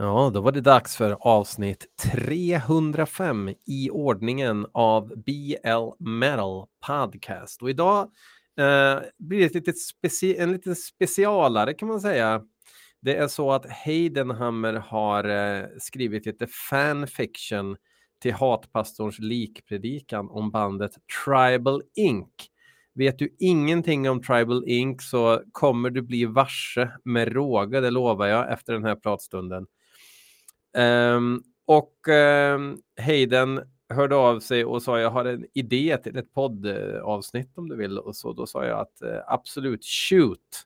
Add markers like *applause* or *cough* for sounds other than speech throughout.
Ja, då var det dags för avsnitt 305 i ordningen av BL Metal Podcast. Och idag eh, blir det ett litet speci en liten specialare kan man säga. Det är så att Heidenhammer har eh, skrivit lite fanfiction till hatpastorns likpredikan om bandet Tribal Inc. Vet du ingenting om Tribal Inc så kommer du bli varse med råga, det lovar jag, efter den här pratstunden. Um, och um, Hayden hörde av sig och sa jag har en idé till ett poddavsnitt om du vill. Och så då sa jag att uh, absolut, shoot.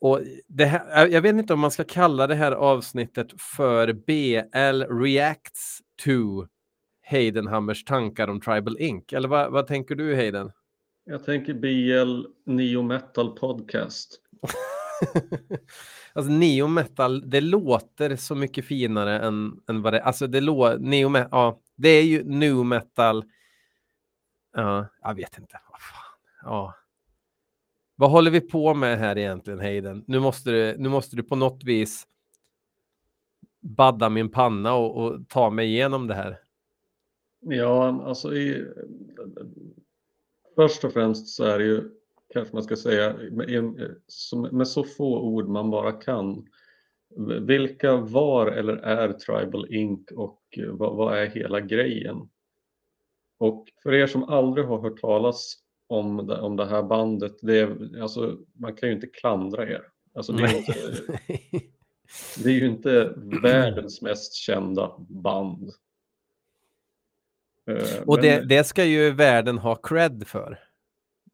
Och det här, jag vet inte om man ska kalla det här avsnittet för BL Reacts to Heidenhammers tankar om Tribal Inc. Eller vad, vad tänker du Hayden? Jag tänker BL Neo Metal Podcast. *laughs* alltså neo metal, det låter så mycket finare än, än vad det Alltså det låter, neo metal, ja, det är ju new metal. Ja, jag vet inte. Vad fan. Ja. Vad håller vi på med här egentligen, Hayden? Nu måste du, nu måste du på något vis badda min panna och, och ta mig igenom det här. Ja, alltså i, först och främst så är det ju kanske man ska säga, med, med så få ord man bara kan. Vilka var eller är Tribal Inc och vad, vad, är hela grejen? Och för er som aldrig har hört talas om det, om det här bandet, det är, alltså, man kan ju inte klandra er. Alltså, det, är inte, *laughs* det är ju inte världens mest kända band. Eh, och det, det ska ju världen ha cred för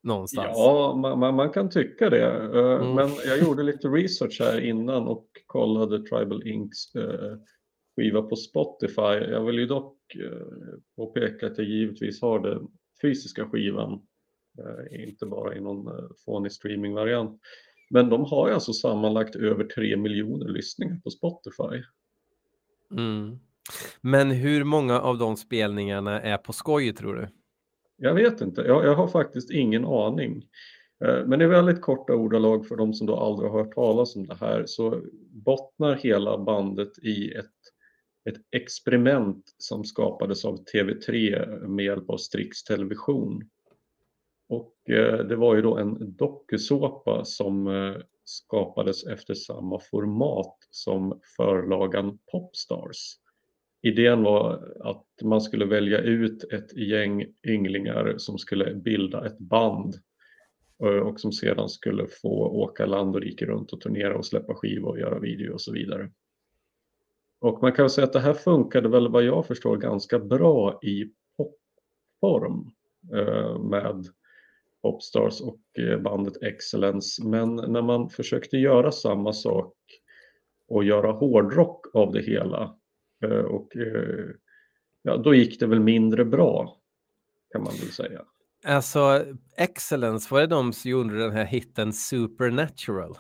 någonstans. Ja, man, man, man kan tycka det. Eh, mm. Men jag gjorde lite research här innan och kollade Tribal Inks eh, skiva på Spotify. Jag vill ju dock eh, påpeka att jag givetvis har den fysiska skivan, inte bara i någon fånig streamingvariant. Men de har ju alltså sammanlagt över tre miljoner lyssningar på Spotify. Mm. Men hur många av de spelningarna är på skoj tror du? Jag vet inte, jag, jag har faktiskt ingen aning. Eh, men i väldigt korta ordalag för de som då aldrig har hört talas om det här så bottnar hela bandet i ett, ett experiment som skapades av TV3 med hjälp av Strix Television. Och eh, det var ju då en dokusåpa som eh, skapades efter samma format som förlagan Popstars. Idén var att man skulle välja ut ett gäng ynglingar som skulle bilda ett band eh, och som sedan skulle få åka land och rike runt och turnera och släppa skivor och göra video och så vidare. Och man kan säga att det här funkade väl vad jag förstår ganska bra i popform eh, med Popstars och eh, bandet Excellence. Men när man försökte göra samma sak och göra hårdrock av det hela och eh, ja, då gick det väl mindre bra kan man väl säga. Alltså Excellence, var det de som gjorde den här hitten Supernatural?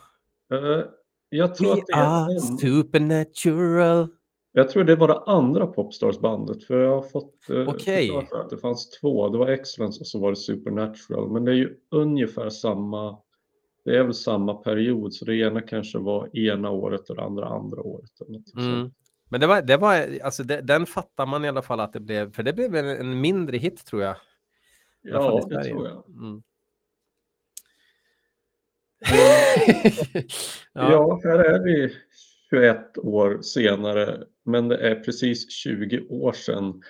Uh, jag tror We att det är. Supernatural. Jag tror det var det andra Popstars-bandet för jag har fått uh, okay. att det fanns två. Det var Excellence och så var det Supernatural. Men det är ju ungefär samma det är väl samma period så det ena kanske var ena året och det andra andra året. Eller något mm. Men det var, det var alltså det, den fattar man i alla fall att det blev, för det blev en mindre hit tror jag. Ja, det tror jag. Mm. *laughs* ja. ja, här är vi 21 år senare, men det är precis 20 år sedan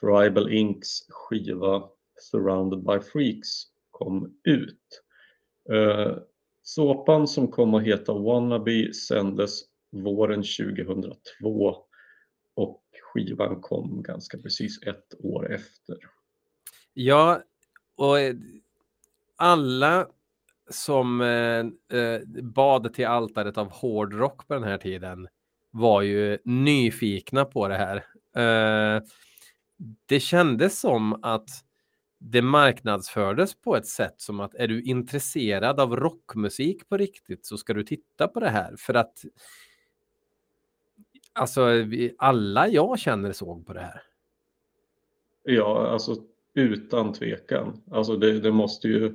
Tribal Inks skiva Surrounded by Freaks kom ut. Uh, såpan som kom att heta Wannabe sändes våren 2002 och skivan kom ganska precis ett år efter. Ja, och eh, alla som eh, eh, bad till altaret av hårdrock på den här tiden var ju nyfikna på det här. Eh, det kändes som att det marknadsfördes på ett sätt som att är du intresserad av rockmusik på riktigt så ska du titta på det här för att Alltså, vi, alla jag känner såg på det här. Ja, alltså utan tvekan. Alltså det, det måste ju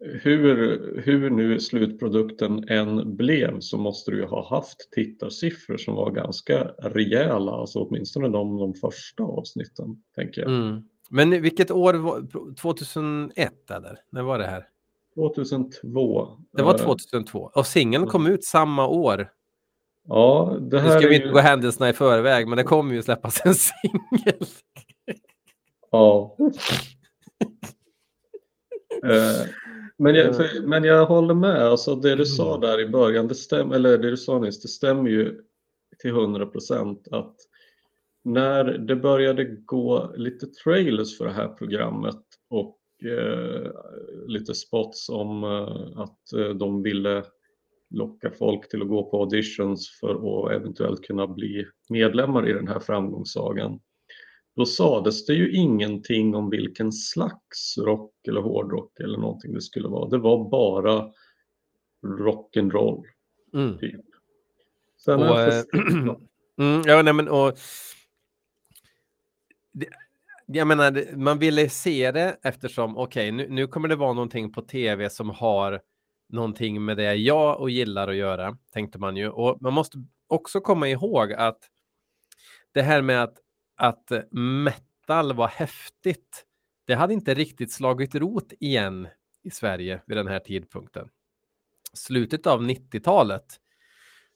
hur, hur nu slutprodukten än blev så måste du ju ha haft tittarsiffror som var ganska rejäla, alltså åtminstone de, de första avsnitten, tänker jag. Mm. Men vilket år var 2001 eller? När var det här? 2002. Det var 2002 och singeln kom ut samma år. Ja, det här Nu ska vi inte ju... gå händelserna i förväg, men det kommer ju släppas en *laughs* singel. Ja. *laughs* Eh, men, jag, för, men jag håller med, alltså det du sa Mm. där i början, det stämmer, eller det du sa nyss, det stämmer ju till 100 procent att när det började gå lite trailers för det här programmet och eh, lite spots om eh, att eh, de ville locka folk till att gå på auditions för att eventuellt kunna bli medlemmar i den här framgångssagan. Då sades det ju ingenting om vilken slags rock eller hårdrock eller någonting det skulle vara. Det var bara rock'n'roll Mm. typ. Sen Och, har jag förstått- Mm, ja, nej, men och... Det, jag menar, man ville se det eftersom, okej, nu, nu kommer det vara någonting på tv som har någonting med det jag och gillar att göra, tänkte man ju. Och man måste också komma ihåg att det här med att, att eh, metal var häftigt, det hade inte riktigt slagit rot igen i Sverige vid den här tidpunkten. Slutet av 90-talet,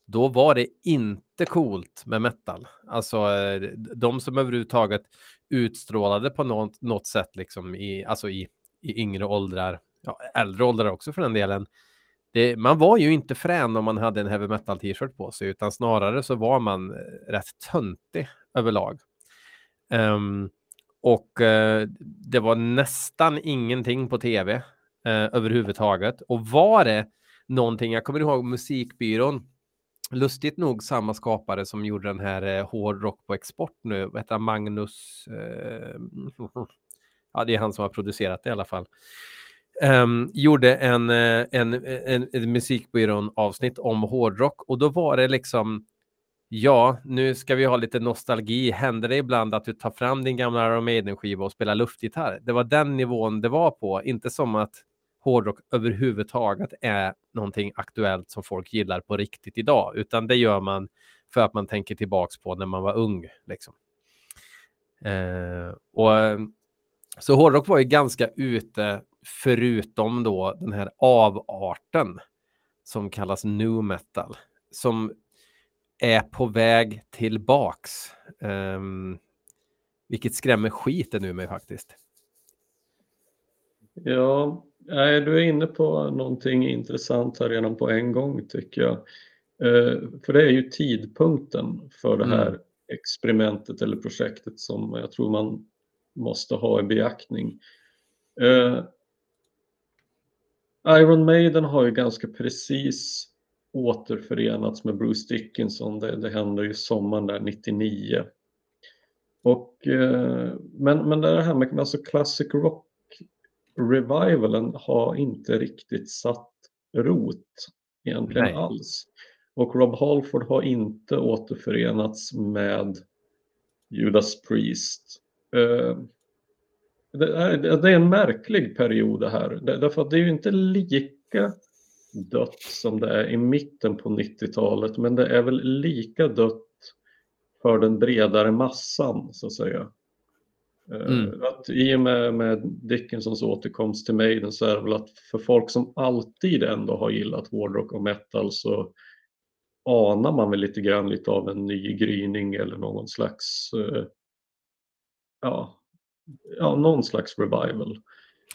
då var det inte coolt med metal. Alltså eh, de som överhuvudtaget utstrålade på något, något sätt liksom i, alltså i, i yngre åldrar, ja, äldre åldrar också för den delen. Det, man var ju inte frän om man hade en heavy metal t-shirt på sig, utan snarare så var man eh, rätt töntig överlag. Um, och uh, det var nästan ingenting på tv uh, eh, överhuvudtaget. Och var det någonting, jag kommer ihåg musikbyrån, lustigt nog samma skapare som gjorde den här uh, hård rock på export nu, vad heter Magnus, Uh, *laughs* ja det är han som har producerat det i alla fall, um, gjorde en, eh, en, eh, en, en musikbyrån avsnitt om hårdrock och då var det liksom Ja, nu ska vi ha lite nostalgi. Händer det ibland att du tar fram din gamla Iron Maiden-skiva och spelar luftgitarr? Det var den nivån det var på, inte som att hårdrock överhuvudtaget är någonting aktuellt som folk gillar på riktigt idag, utan det gör man för att man tänker tillbaks på när man var ung. Liksom. Eh, och, så hårdrock var ju ganska ute, förutom då den här avarten som kallas nu metal, som är på väg tillbaks. Um, vilket skrämmer skiten ur mig faktiskt. Ja, du är inne på någonting intressant här redan på en gång tycker jag. Eh, för det är ju tidpunkten för det här Mm. experimentet eller projektet som jag tror man måste ha i beaktning. Iron Maiden har ju ganska precis återförenats med Bruce Dickinson. Det, det hände ju sommaren där 99. Och, eh, men, men det här med alltså classic rock revivalen har inte riktigt satt rot egentligen Nej. alls. Och Rob Halford har inte återförenats med Judas Priest. Eh, det är, en märklig period det här. Därför att det är ju inte lika dött som det är i mitten på 90-talet. Men det är väl lika dött för den bredare massan så att säga. Eh, Mm. Att I och med, med Dickinsons återkomst till Maiden så är det väl att för folk som alltid ändå har gillat hårdrock och metal så anar man väl lite grann lite av en ny gryning eller någon slags eh, ja, ja, någon slags revival.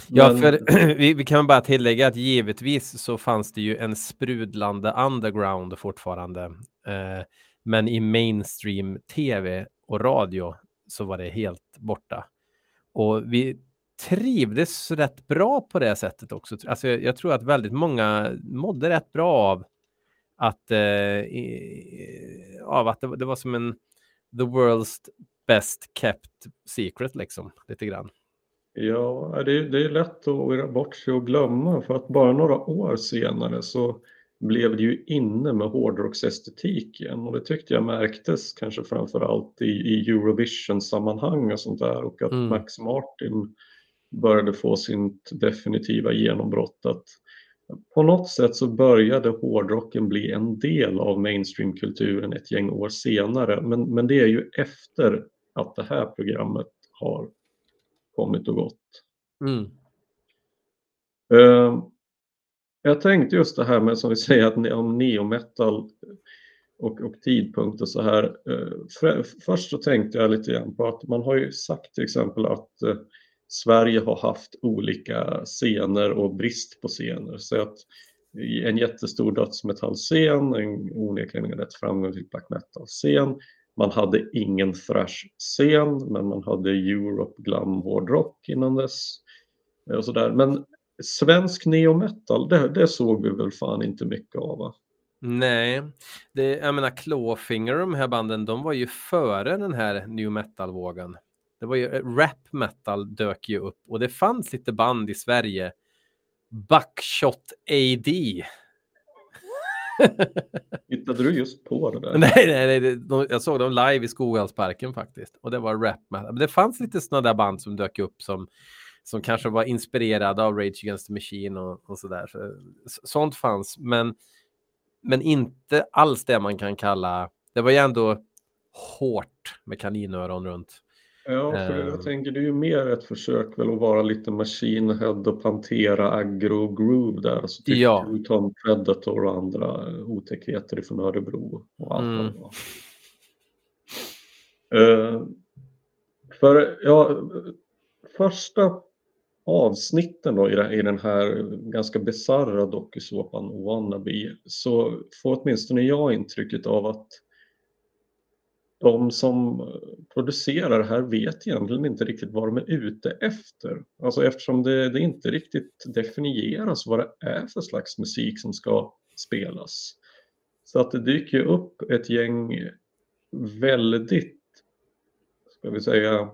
Ja, Men- för *clears throat* vi, vi kan bara tillägga att givetvis så fanns det ju en sprudlande underground fortfarande. Eh, men i mainstream tv och radio så var det helt borta. Och vi trivdes rätt bra på det sättet också. Alltså, jag, jag tror att väldigt många mådde rätt bra av att, eh, i, av att det, det var som en the world's best kept secret liksom, lite grann. Ja, det är, det är lätt att irra bort sig och glömma för att bara några år senare så blev det ju inne med hårdrocksestetik igen och det tyckte jag märktes kanske framför allt i, i Eurovision-sammanhang och sånt där och att Mm. Max Martin började få sitt definitiva genombrott att på något sätt så började hårdrocken bli en del av mainstreamkulturen ett gäng år senare men, men det är ju efter att det här programmet har kommit och gått. Mm. Uh, jag tänkte just det här med som vi säger att om neometal och, och tidpunkt och så här. Uh, först så tänkte jag lite grann på att man har ju sagt till exempel att uh, Sverige har haft olika scener och brist på scener. Så att en jättestor dödsmetallscen, en onekligen en rätt framgångsrik black metal-scen. Man hade ingen thrash-scen, men man hade Europe glam hårdrock innan dess. Eh, och så där. Men svensk neometal, det, det såg vi väl fan inte mycket av va? Nej, det, jag menar Clawfinger, de här banden, de var ju före den här new metal-vågen. Det var ju eh, rap metal dök ju upp och det fanns lite band i Sverige. Buckshot AD. Hittade du just på det där? *laughs* Nej, nej, nej de, jag såg dem live i Skoghallsparken faktiskt. Och det var rap metal. Men det fanns lite sådana där band som dök upp som, som kanske var inspirerade av Rage Against the Machine och, och sådär. Så, sånt fanns, men, men inte alls det man kan kalla... Det var ju ändå hårt med kaninöron runt. Ja, för jag ehm. tänker det är ju mer ett försök väl att vara lite Machine Head och Pantera, Agro Groove där. Alltså typ ja. Tom Predator och andra otäckheter från Örebro och allt mm. Uh, för ja, första avsnitten då i, den här ganska bisarra dokusåpan Wannabe så får åtminstone jag intrycket av att de som eh, producerar det här vet egentligen inte riktigt vad de är ute efter. Alltså eftersom det, det inte riktigt definieras vad det är för slags musik som ska spelas. Så att det dyker upp ett gäng väldigt, ska vi säga,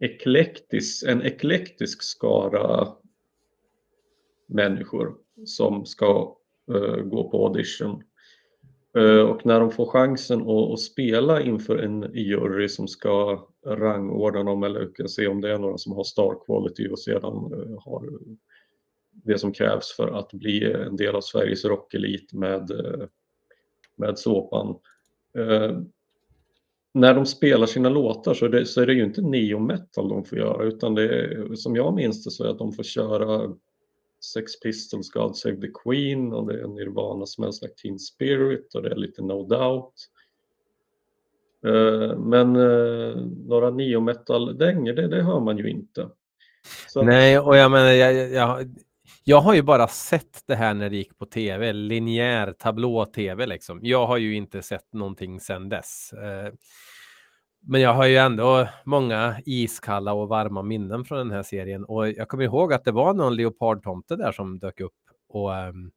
eklektisk, en eklektisk skara människor som ska uh, gå på audition Eh, och när de får chansen att, spela inför en jury som ska rangordna dem eller se om det är några som har star quality och sedan eh, har det som krävs för att bli en del av Sveriges rockelit med, eh, med såpan. När de spelar sina låtar så är, det, så är det ju inte neo metal de får göra utan det är, som jag minns det så är att de får köra Sex Pistols, God Save the Queen och det är Nirvana Smells Like Teen Spirit och det är lite No Doubt. Eh, men eh, några neometal-dängor, det, det hör man ju inte. Så... Nej, och jag menar, jag, jag, jag har ju bara sett det här när det gick på tv, linjär tablå-tv liksom. Jag har ju inte sett någonting sedan dess. Eh, men jag har ju ändå många iskalla och varma minnen från den här serien och jag kommer ihåg att det var någon leopardtomte där som dök upp och, ehm,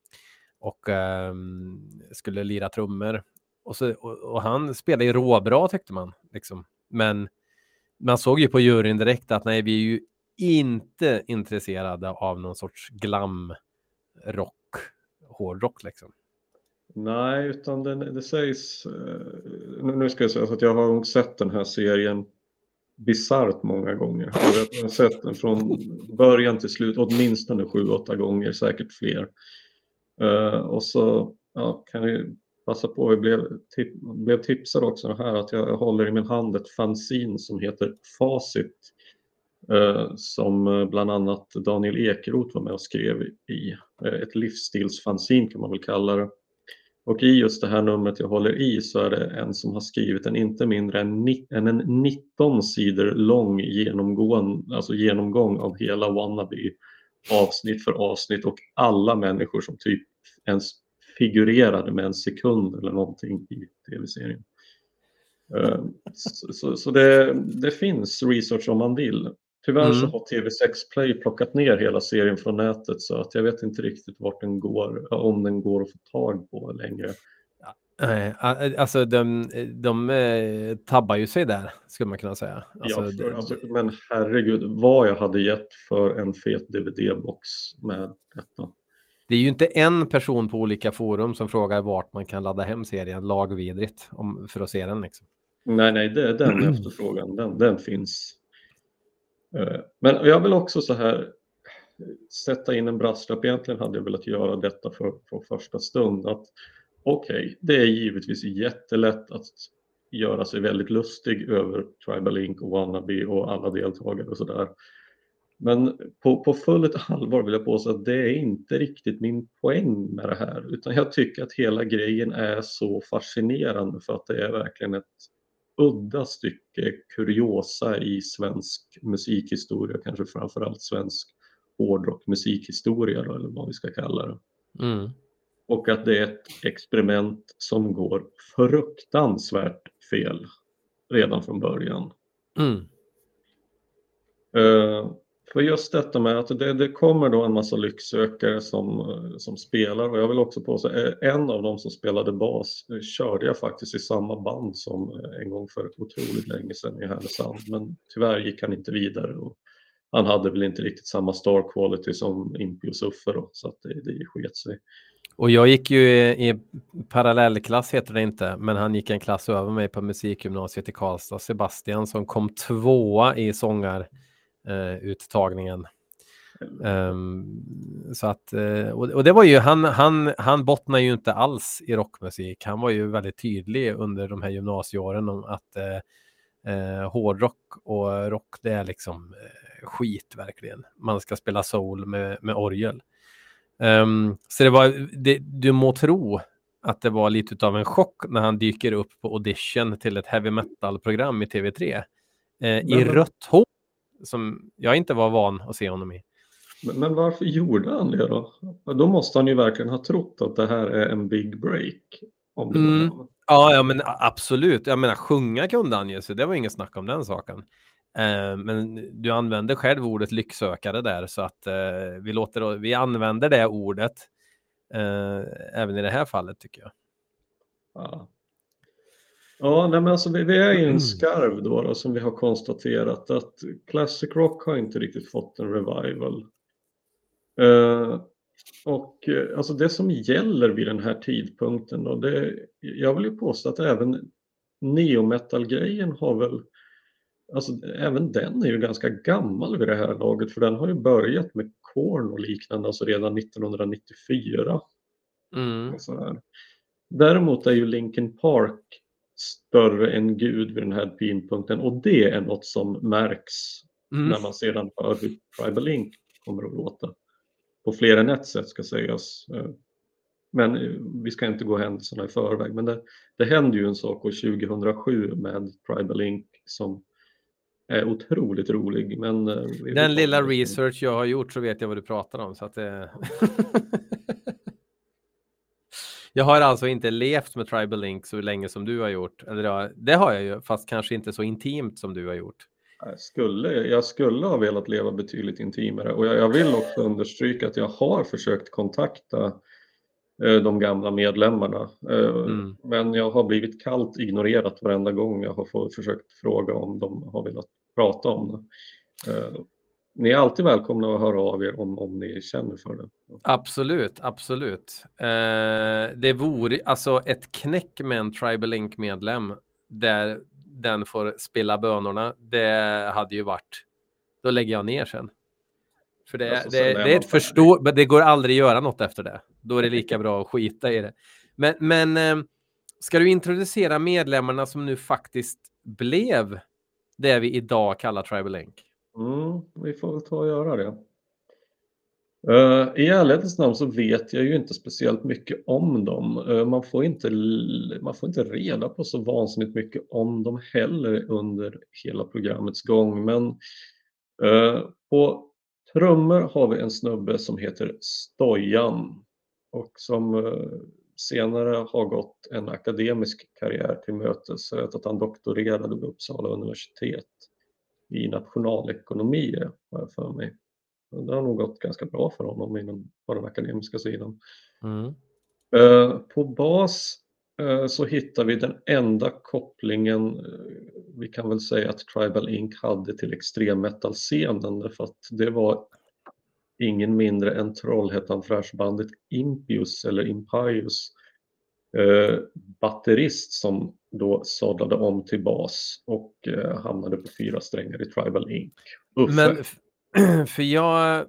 och um, skulle lira trummor. Och, så, och, och, han spelade ju råbra tyckte man. Liksom. Men man såg ju på juryn direkt att nej, vi är ju inte intresserade av någon sorts glam rock, hårdrock liksom. Nej, utan det, det sägs... Eh, nu ska jag säga att jag har sett den här serien bisarrt många gånger. Jag har sett den från början till slut åtminstone sju, åtta gånger, säkert fler. Uh, och så ja, kan vi passa på, jag blev, tip, blev tipsad också här att jag håller i min hand ett fanzine som heter Facit. Uh, som bland annat Daniel Ekeroth var med och skrev i. Uh, ett livsstilsfanzin kan man väl kalla det. Och i just det här numret jag håller i så är det en som har skrivit en inte mindre än, en 19 sidor lång genomgång, alltså genomgång av hela Wannabe avsnitt för avsnitt och alla människor som typ ens figurerade med en sekund eller någonting i tv-serien. Ehm, så, så, så det, det, finns research om man vill. Tyvärr mm. så har TV6 Play plockat ner hela serien från nätet så att jag vet inte riktigt vart den går, om den går att få tag på längre. Nej, alltså de, de eh, tabbar ju sig där, skulle man kunna säga. Alltså, ja, för, alltså, men herregud, vad jag hade gett för en fet DVD-box med detta. Det är ju inte en person på olika forum som frågar vart man kan ladda hem serien lagvidrigt om, för att se den. Liksom. Nej, nej, det är den *clears throat* efterfrågan, den, den finns. Eh, men jag vill också så här sätta in en brasklapp. Egentligen hade jag velat göra detta för, för första stund. att Okej, okay, det är givetvis jättelätt att göra sig väldigt lustig över Tribalink och Wannabe och alla deltagare och sådär. Men på, på fullt allvar vill jag påstå att det är inte riktigt min poäng med det här utan jag tycker att hela grejen är så fascinerande för att det är verkligen ett udda stycke kuriosa i svensk musikhistoria, kanske framförallt svensk hårdrock musikhistoria då, eller vad vi ska kalla det. Mm. Och att det är ett experiment som går fruktansvärt fel redan från början. Mm. Uh, för just detta med att det, det, kommer då en massa lycksökare som, som spelar. Och jag vill också påstå eh, en av dem som spelade bas eh, körde jag faktiskt i samma band som eh, en gång för otroligt länge sedan i Härnösand. Men tyvärr gick han inte vidare och han hade väl inte riktigt samma star quality som Impio Uffe, då, så att det, det sket sig. Och jag gick ju i, i parallellklass heter det inte, men han gick en klass över mig på musikgymnasiet i Karlstad, Sebastian som kom tvåa i sångar Eh, um, så att, uh, och, och, det var ju, han, han, han bottnar ju inte alls i rockmusik. Han var ju väldigt tydlig under de här gymnasieåren om att uh, uh, hårdrock och rock, det är liksom skit verkligen. Man ska spela soul med, med orgel. Um, så det var, det, du må tro att det var lite av en chock när han dyker upp på audition till ett heavy metal-program i TV3. Eh, I rött hår, som jag inte var van att se honom i. Men, men, varför gjorde han det då? Då måste han ju verkligen ha trott att det här är en big break. Om det mm. ja, ja, men absolut. Jag menar, sjunga kunde han ju, så det var inget snack om den saken. Eh, men du använder själv ordet lycksökare där så att eh, vi, låter, vi använder det ordet eh, även i det här fallet tycker jag. Ja, ja nej, men alltså, vi, vi är i en mm. skarv då, då som vi har konstaterat att Classic Rock har inte riktigt fått en revival. Uh, och alltså det som gäller vid den här tidpunkten då, det, jag vill ju påstå att även neometal-grejen har väl alltså, även den är ju ganska gammal vid det här laget för den har ju börjat med Korn och liknande alltså redan 1994. Mm. Däremot är ju Linkin Park större än Gud vid den här tidpunkten och det är något som märks mm. när man sedan hör hur Tribal Link kommer att låta. På fler än ett sätt ska sägas. Men eh, vi ska inte gå händelserna i förväg. Men det, det hände ju en sak år 2007 med Tribal Link som är otroligt rolig. Men eh, Den lilla research jag har gjort så vet jag vad du pratar om. Så att det... *laughs* jag har alltså inte levt med Tribal Link så länge som du har gjort. Eller det har jag ju, fast kanske inte så intimt som du har gjort. Jag skulle, jag skulle ha velat leva betydligt intimare och jag, jag vill också understryka att jag har försökt kontakta eh, de gamla medlemmarna. Eh, mm. Men jag har blivit kallt ignorerat varenda gång jag har försökt fråga om de har velat prata om det. Eh, ni är alltid välkomna att höra av er om, om ni känner för det. Absolut, absolut. Eh, det vore alltså ett knäck med en Tribal Link-medlem där den får spela bönorna. Det hade ju varit, då lägger jag ner sen. För det, alltså, det, det är ett förstå, men det går aldrig att göra något efter det. Då är det lika bra att skita i det. Men, men eh, ska du introducera medlemmarna som nu faktiskt blev det vi idag kallar Tribal Link? Mm, vi får väl ta och göra det. Uh, I ärlighetens namn så vet jag ju inte speciellt mycket om dem. Uh, man, får inte, man får inte reda på så vansinnigt mycket om dem heller under hela programmets gång. Men uh, på trummor har vi en snubbe som heter Stojan och som senare har gått en akademisk karriär till mötes. Jag vet att han doktorerade vid Uppsala universitet i nationalekonomi har jag för mig. Det har nog gått ganska bra för honom inom, på den akademiska sidan. Mm. Eh, på bas eh, så hittar vi den enda kopplingen eh, vi kan väl säga att Tribal Inc hade till extremmetal-scenen därför att det var ingen mindre än Trollhättan Thrashbandet Impius eller Impius eh, batterist som då sadlade om till bas och eh, hamnade på fyra strängar i Tribal Inc. Uffe. Men *clears throat* för jag,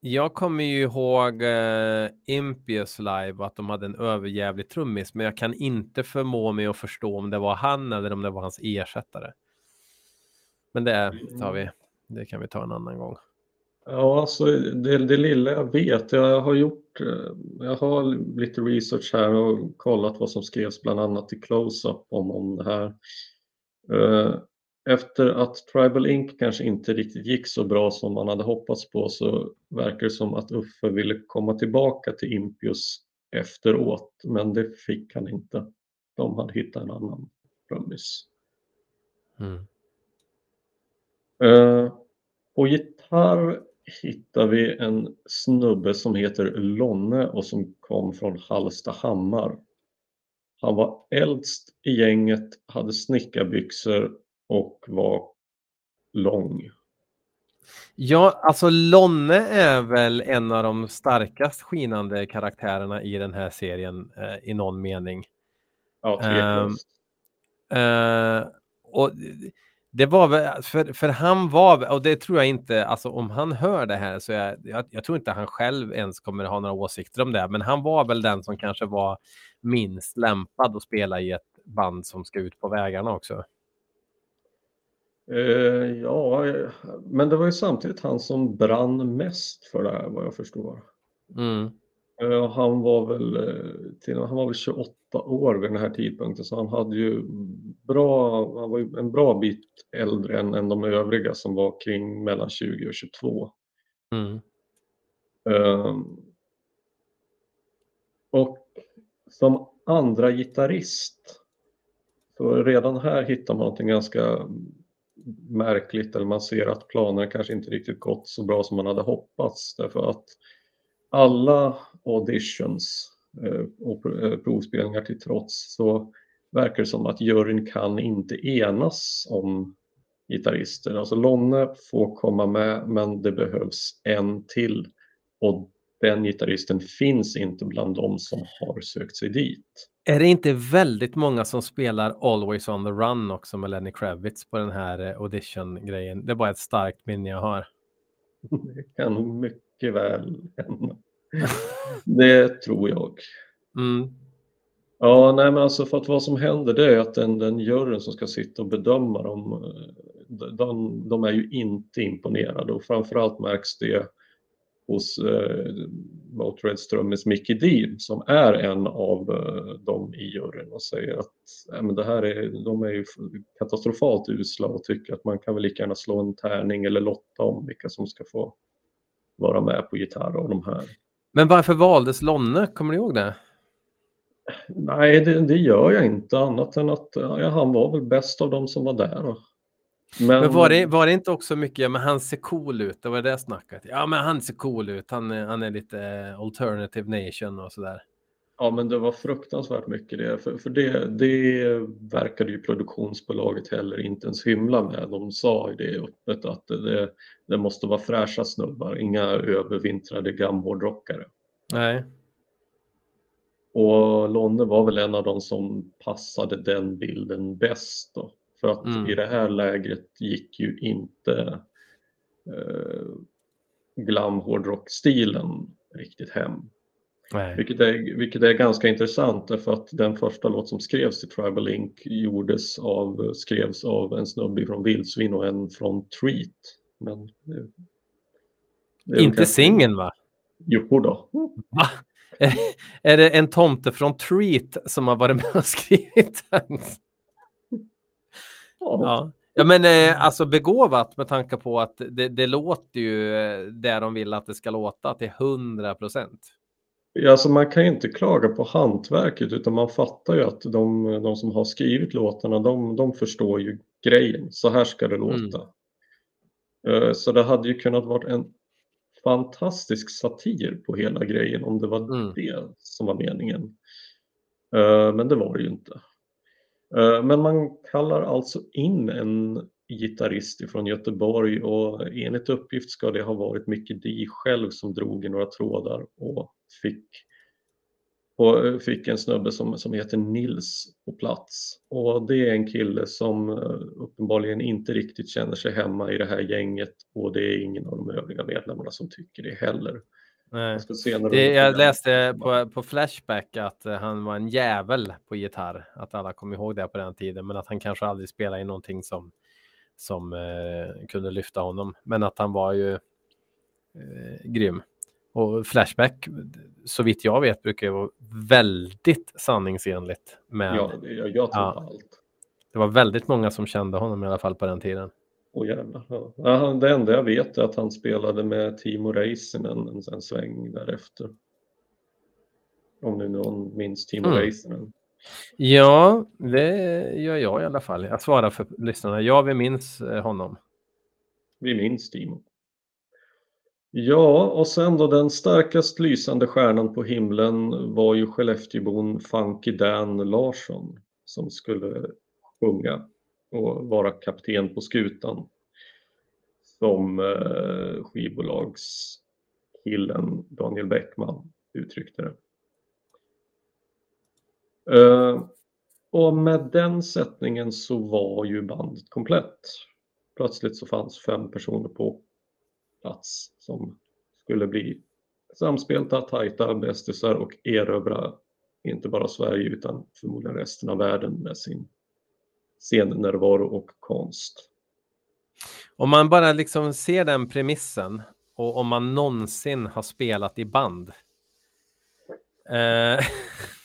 jag kommer ju ihåg uh, Impius live och att de hade en överjävlig trummis, men jag kan inte förmå mig att förstå om det var han eller om det var hans ersättare. Men det tar vi. Det kan vi ta en annan gång. Ja, alltså det, det lilla jag vet, jag har gjort, eh, jag har lite research här och kollat vad som skrevs bland annat i Close-Up om, om det här. Eh, efter att Tribal Inc kanske inte riktigt gick så bra som man hade hoppats på så verkar det som att Uffe ville komma tillbaka till Impius efteråt, men det fick han inte. De hade hittat en annan trummis. Mm. Uh, på gitarr hittar vi en snubbe som heter Lonne och som kom från Hallstahammar. Han var äldst i gänget, hade snickarbyxor och var lång. Ja, alltså Lonne är väl en av de starkast skinande karaktärerna i den här serien eh, i någon mening. Ja, tveklöst. Uh, uh, och det var väl, för, för han var, och det tror jag inte, alltså om han hör det här så jag, jag, jag tror inte han själv ens kommer ha några åsikter om det, men han var väl den som kanske var minst lämpad att spela i ett band som ska ut på vägarna också. Uh, ja, men det var ju samtidigt han som brann mest för det här vad jag förstår. Mm. Uh, han var väl till, han var väl 28 år vid den här tidpunkten så han hade ju bra, han var ju en bra bit äldre än, än de övriga som var kring mellan 20 och 22. Mm. Um, och som andra gitarrist så redan här hittar man någonting ganska märkligt eller man ser att planerna kanske inte riktigt gått så bra som man hade hoppats därför att alla auditions Eh, och eh, provspelningar till trots så verkar det som att juryn kan inte enas om gitarrister. Alltså Lonne får komma med men det behövs en till och den gitarristen finns inte bland de som har sökt sig dit. Är det inte väldigt många som spelar Always on the Run också med Lenny Kravitz på den här eh, audition-grejen? Det är bara ett starkt minne jag har. *laughs* Det kan mycket väl hända. Det tror jag. Mm. Ja, nej men alltså för att vad som händer det är att den, den juryn som ska sitta och bedöma dem, eh, de, de är ju inte imponerade och framförallt märks det hos eh, Motörheads trummis Mickey Dean som är en av eh, dem i juryn och säger att äh, men det här är, de är ju katastrofalt usla och tycker att man kan väl lika gärna slå en tärning eller lotta om vilka som ska få vara med på gitarr av de här. Men varför valdes Lonne? Kommer du ihåg det? Nej, det, det, gör jag inte annat än att ja, han var väl bäst av dem som var där. Men, men var, det, var det inte också mycket, ja, men han ser cool ut, det var det snacket. Ja, men han ser cool ut, han, han är lite alternative nation och sådär. Ja, men det var fruktansvärt mycket det, för, för det, det verkade ju produktionsbolaget heller inte ens hymla med. De sa ju det öppet att det, det måste vara fräscha snubbar, inga övervintrade gamhårdrockare. Nej. Och Lonne var väl en av de som passade den bilden bäst då. För att mm. i det här lägret gick ju inte eh, glam hårdrock-stilen riktigt hem. Vilket är, vilket är ganska intressant därför att den första låt som skrevs till Tribal Inc gjordes av, skrevs av en snubbe från Vildsvin och en från Treat. Men det, det inte singeln va? Jo då. Va? *laughs* är det en tomte från Treat som har varit med och skrivit den? Ja. ja, men eh, alltså begåvat med tanke på att det, det låter ju eh, där de vill att det ska låta till hundra procent. Alltså man kan ju inte klaga på hantverket utan man fattar ju att de, de som har skrivit låtarna de, de förstår ju grejen. Så här ska det låta. Mm. Så det hade ju kunnat vara en fantastisk satir på hela grejen om det var mm. det som var meningen. Uh, men det var det ju inte. Uh, men man kallar alltså in en gitarrist ifrån Göteborg och enligt uppgift ska det ha varit Micke Di själv som drog i några trådar och fick och eh, fick en snubbe som, som heter Nils på plats. Och det är en kille som eh, uppenbarligen inte riktigt känner sig hemma i det här gänget och det är ingen av de övriga medlemmarna som tycker det heller. Nej. Jag, det, jag läste på, på Flashback att uh, han var en jävel på gitarr, att alla kom ihåg det på den tiden, men att han kanske aldrig spelade i någonting som, som uh, kunde lyfta honom, men att han var ju uh, grym. Och Flashback, så vitt jag vet, brukar vara väldigt sanningsenligt. Med, ja, jag, jag tror ja, på allt. Det var väldigt många som kände honom i alla fall på den tiden. Åh jävlar. Ja. Det enda jag vet är att han spelade med Timo Räisänen en, en sväng därefter. Om nu någon minns Timo mm. Räisänen. Ja, det gör jag i alla fall. Jag svarar för lyssnarna. Ja, vi minns eh, honom. Vi minns Timo. Ja, och sen då den starkast lysande stjärnan på himlen var ju Skellefteåbon Funky Dan Larsson som skulle sjunga och vara kapten på skutan som eh, skivbolagskillen Daniel Bäckman uttryckte det. Eh, och med den sättningen så var ju bandet komplett. Plötsligt så fanns fem personer på plats som skulle bli samspelta, tajta bästisar och erövra inte bara Sverige utan förmodligen resten av världen med sin scennärvaro och konst. Om man bara liksom ser den premissen och om man någonsin har spelat i band eh, *laughs*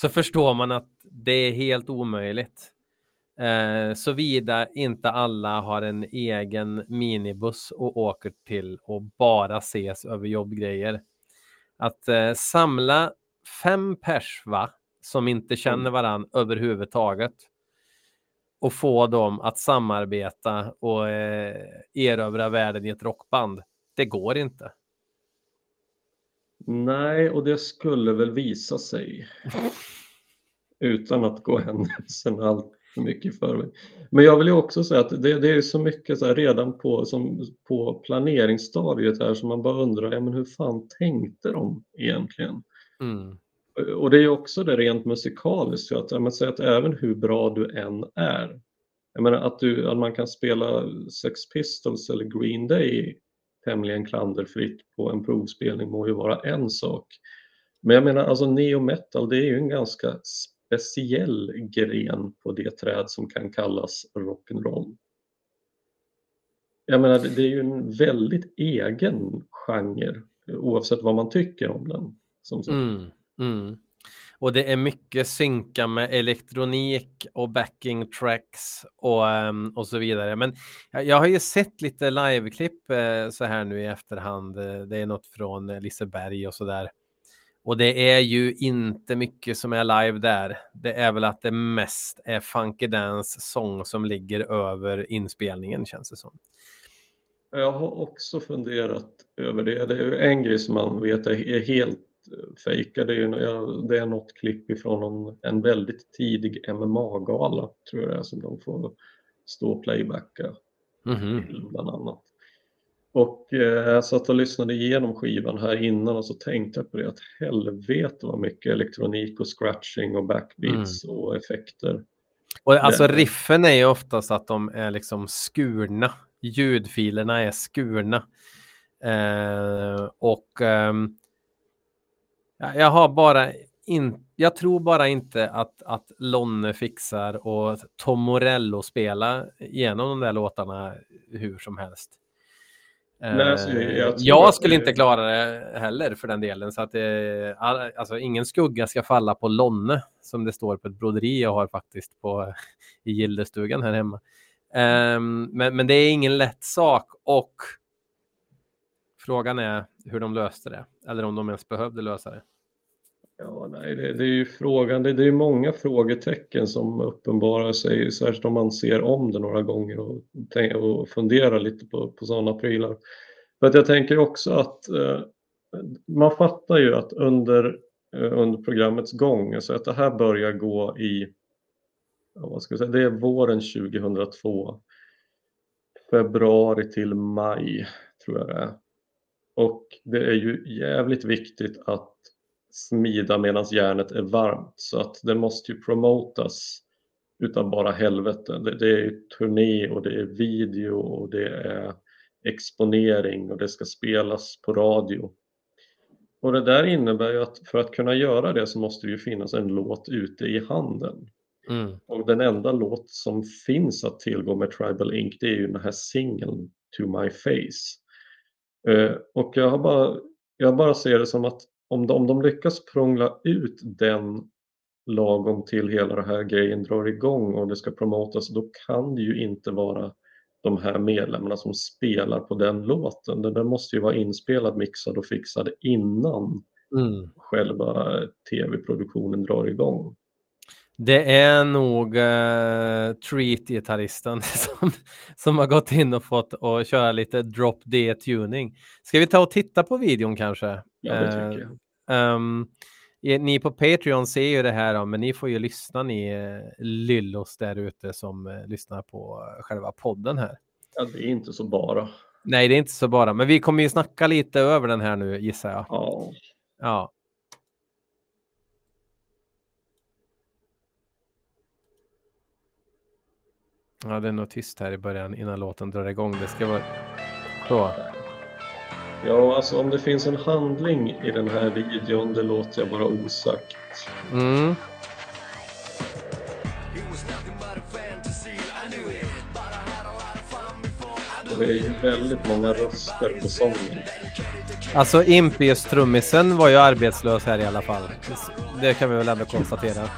så förstår man att det är helt omöjligt. Eh, Såvida inte alla har en egen minibuss och åker till och bara ses över jobbgrejer. Att eh, samla fem pers va, som inte känner mm. varandra överhuvudtaget och få dem att samarbeta och eh, erövra världen i ett rockband. Det går inte. Nej, och det skulle väl visa sig. Utan att gå händelserna allt för mycket i förväg. Men jag vill ju också säga att det, det är så mycket så redan på, som, på planeringsstadiet här som man bara undrar, ja, men hur fan tänkte de egentligen? Mm. Och det är ju också det rent musikaliskt, att, jag säga att även hur bra du än är, jag menar att, du, att man kan spela Sex Pistols eller Green Day tämligen klanderfritt på en provspelning må ju vara en sak. Men jag menar alltså neo metal det är ju en ganska speciell gren på det träd som kan kallas rock'n'roll. Jag menar, det är ju en väldigt egen genre oavsett vad man tycker om den. Som mm, mm. Och det är mycket synka med elektronik och backing tracks och, ehm, och så vidare. Men jag, har ju sett lite liveklipp eh, så här nu i efterhand. Det är något från Liseberg och så där. Och det är ju inte mycket som är live där. Det är väl att det mest är Funky Dance sång som ligger över inspelningen känns det som. Jag har också funderat över det. Det är ju en grej som man vet är helt fejkad. Det är, det är något klipp ifrån en, en väldigt tidig MMA-gala tror jag det är som de får stå och playbacka mm -hmm. bland annat. Och eh, jag satt och lyssnade igenom skivan här innan och så tänkte jag på det att helvete vad mycket elektronik och scratching och backbeats mm. och effekter. Och alltså det... riffen är ju oftast att de är liksom skurna. Ljudfilerna är skurna. Eh, och eh, jag har bara in, jag tror bara inte att, att Lonne fixar och Tom Morello spela igenom de där låtarna hur som helst. Nej, alltså, jag, eh, jag skulle det... inte klara det heller för den delen. Så att det, alltså, ingen skugga ska falla på Lonne som det står på ett broderi jag har faktiskt på, *laughs* i gildestugan här hemma. Um, men, men det är ingen lätt sak och frågan är hur de löste det eller om de ens behövde lösa det. Ja, nej, det, det är ju frågan. Det, det är många frågetecken som uppenbarar sig, särskilt om man ser om det några gånger och, och funderar lite på, på sådana prylar. För att jag tänker också att eh, man fattar ju att under, eh, under programmets gång, alltså att det här börjar gå i, vad ska jag säga, det är våren 2002, februari till maj tror jag det är. Och det är ju jävligt viktigt att smida medan järnet är varmt så att det måste ju promotas utan bara helvete. Det, det är turné och det är video och det är exponering och det ska spelas på radio. Och det där innebär ju att för att kunna göra det så måste det ju finnas en låt ute i handeln. Mm. Och den enda låt som finns att tillgå med Tribal Ink det är ju den här singeln To My Face. Eh, och jag, har bara, jag bara ser det som att om de, om de lyckas prångla ut den lagom till hela den här grejen drar igång och det ska promotas, då kan det ju inte vara de här medlemmarna som spelar på den låten. Den måste ju vara inspelad, mixad och fixad innan mm. själva tv-produktionen drar igång. Det är nog uh, Treat-gitarristen *laughs* som, som har gått in och fått och köra lite drop D-tuning. Ska vi ta och titta på videon kanske? Ja, det tycker jag. Um, ni på Patreon ser ju det här, men ni får ju lyssna ni eh, lyllos där ute som uh, lyssnar på själva podden här. Ja, det är inte så bara. Nej, det är inte så bara, men vi kommer ju snacka lite över den här nu gissar jag. Ja. Ja. Ja, det är nog tyst här i början innan låten drar igång. Det ska vara så. Ja, alltså om det finns en handling i den här videon, det låter jag bara osagt. Mm. det är ju väldigt många röster på sången. Alltså Impius trummisen var ju arbetslös här i alla fall. Det kan vi väl ändå konstatera.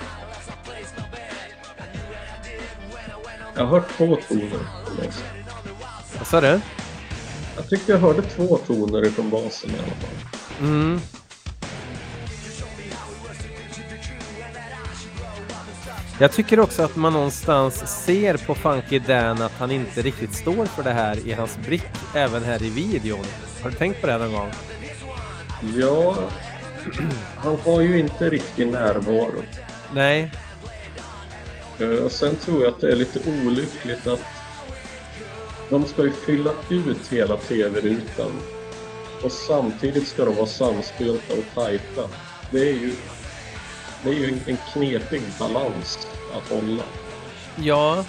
Jag har hört två toner från basen. Vad sa du? Jag tyckte jag hörde två toner från basen i alla fall. Mm. Jag tycker också att man någonstans ser på Funky Dan att han inte riktigt står för det här i hans blick, även här i videon. Har du tänkt på det någon gång? Ja, *clears throat* han har ju inte riktig närvaro. Nej. Eh, och sen tror jag att det är lite olyckligt att de ska ju fylla ut hela tv-rutan och samtidigt ska de vara samspelta och tajta. Det är ju, det är ju en knepig balans att hålla. Ja,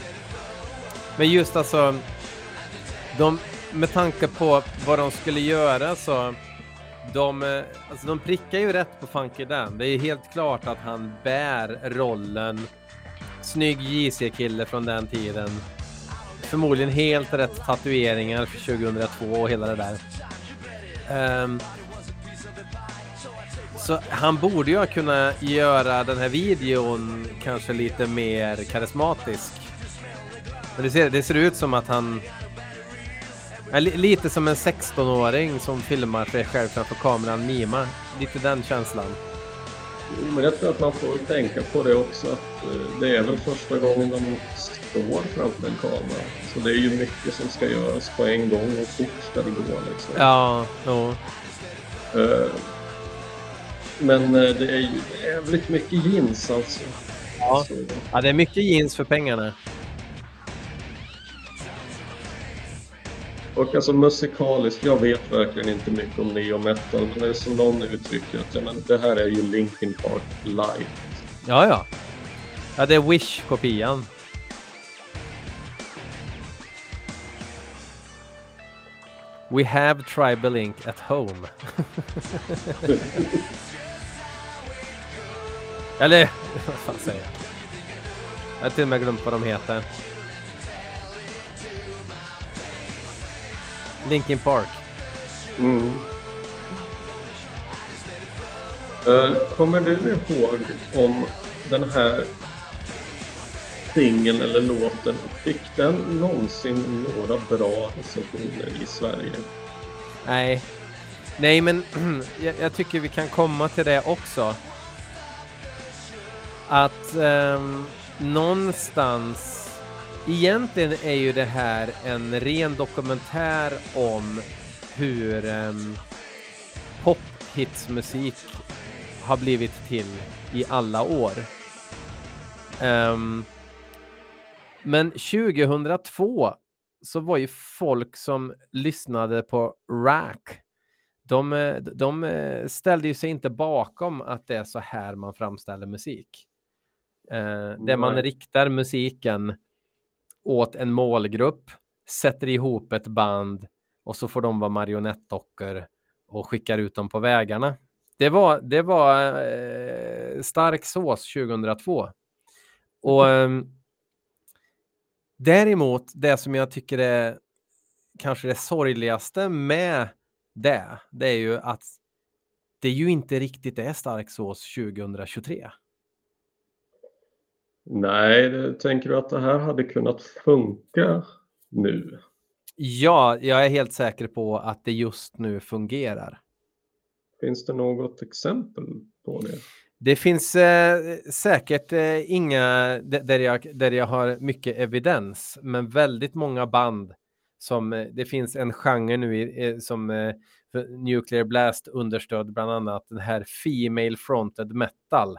men just alltså, de, med tanke på vad de skulle göra så de, eh, alltså de prickar ju rätt på Funky Dan. Det är helt klart att han bär rollen snygg JC-kille från den tiden. Förmodligen helt rätt tatueringar för 2002 och hela det där. Um, så han borde ju kunna göra den här videon kanske lite mer karismatisk. Men det ser, det ser ut som att han... Lite som en 16-åring som filmar sig själv framför kameran, mima. Lite den känslan. Men jag tror att man får tänka på det också att eh, det är väl första gången de står framför en kamera. Så det är ju mycket som ska göras på en gång och fort ska det gå. Liksom. Ja, no. Uh, men eh, det är ju jävligt mycket jeans alltså. Ja. ja, det är mycket jeans för pengarna. Och alltså musikaliskt, jag vet verkligen inte mycket om neo metal, men det är som någon uttrycker att ja, men det här är ju Linkin Park live. Ja, ja. Ja, det är Wish-kopian. We have Tribal Ink at home. *laughs* Eller, *laughs* vad fan säger jag? Jag har till och med glömt vad de heter. Linkin Park. Mm. Uh, kommer du ihåg om den här singeln eller låten, fick den någonsin några bra recensioner i Sverige? Nej. Nej, men *clears throat* jag, jag, tycker vi kan komma till det också. Att um, någonstans Egentligen är ju det här en ren dokumentär om hur um, pophitsmusik har blivit till i alla år. Um, men 2002 så var ju folk som lyssnade på Rack de, eh, de eh, ställde ju sig inte bakom att det är så här man framställer musik. Eh, där man riktar musiken åt en målgrupp, sätter ihop ett band och så får de vara marionettdockor och skickar ut dem på vägarna. Det var, det var eh, stark sås 2002. Och *laughs* eh, däremot, det som jag tycker är kanske det sorgligaste med det, det är ju att det ju inte riktigt är stark sås 2023. Nej, tänker du att det här hade kunnat funka nu? Ja, jag är helt säker på att det just nu fungerar. Finns det något exempel på det? Det finns eh, säkert eh, inga där jag, där jag har mycket evidens, men väldigt många band som eh, det finns en genre nu i, eh, som eh, Nuclear Blast understöd bland annat den här Female Fronted Metal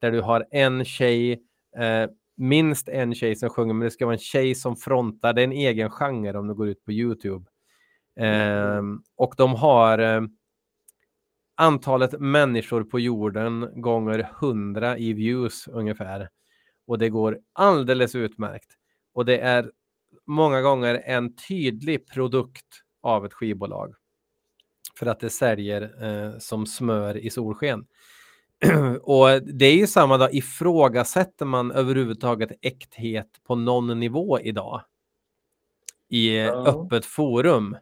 där du har en tjej, eh, minst en tjej som sjunger, men det ska vara en tjej som frontar, det är en egen genre om du går ut på Youtube. Eh, och de har eh, antalet människor på jorden gånger 100 i views ungefär. Och det går alldeles utmärkt. Och det är många gånger en tydlig produkt av ett skivbolag. För att det säljer eh, som smör i solsken. *clears throat* och det är ju samma dag, ifrågasätter man överhuvudtaget äkthet på någon nivå idag i Ja. öppet forum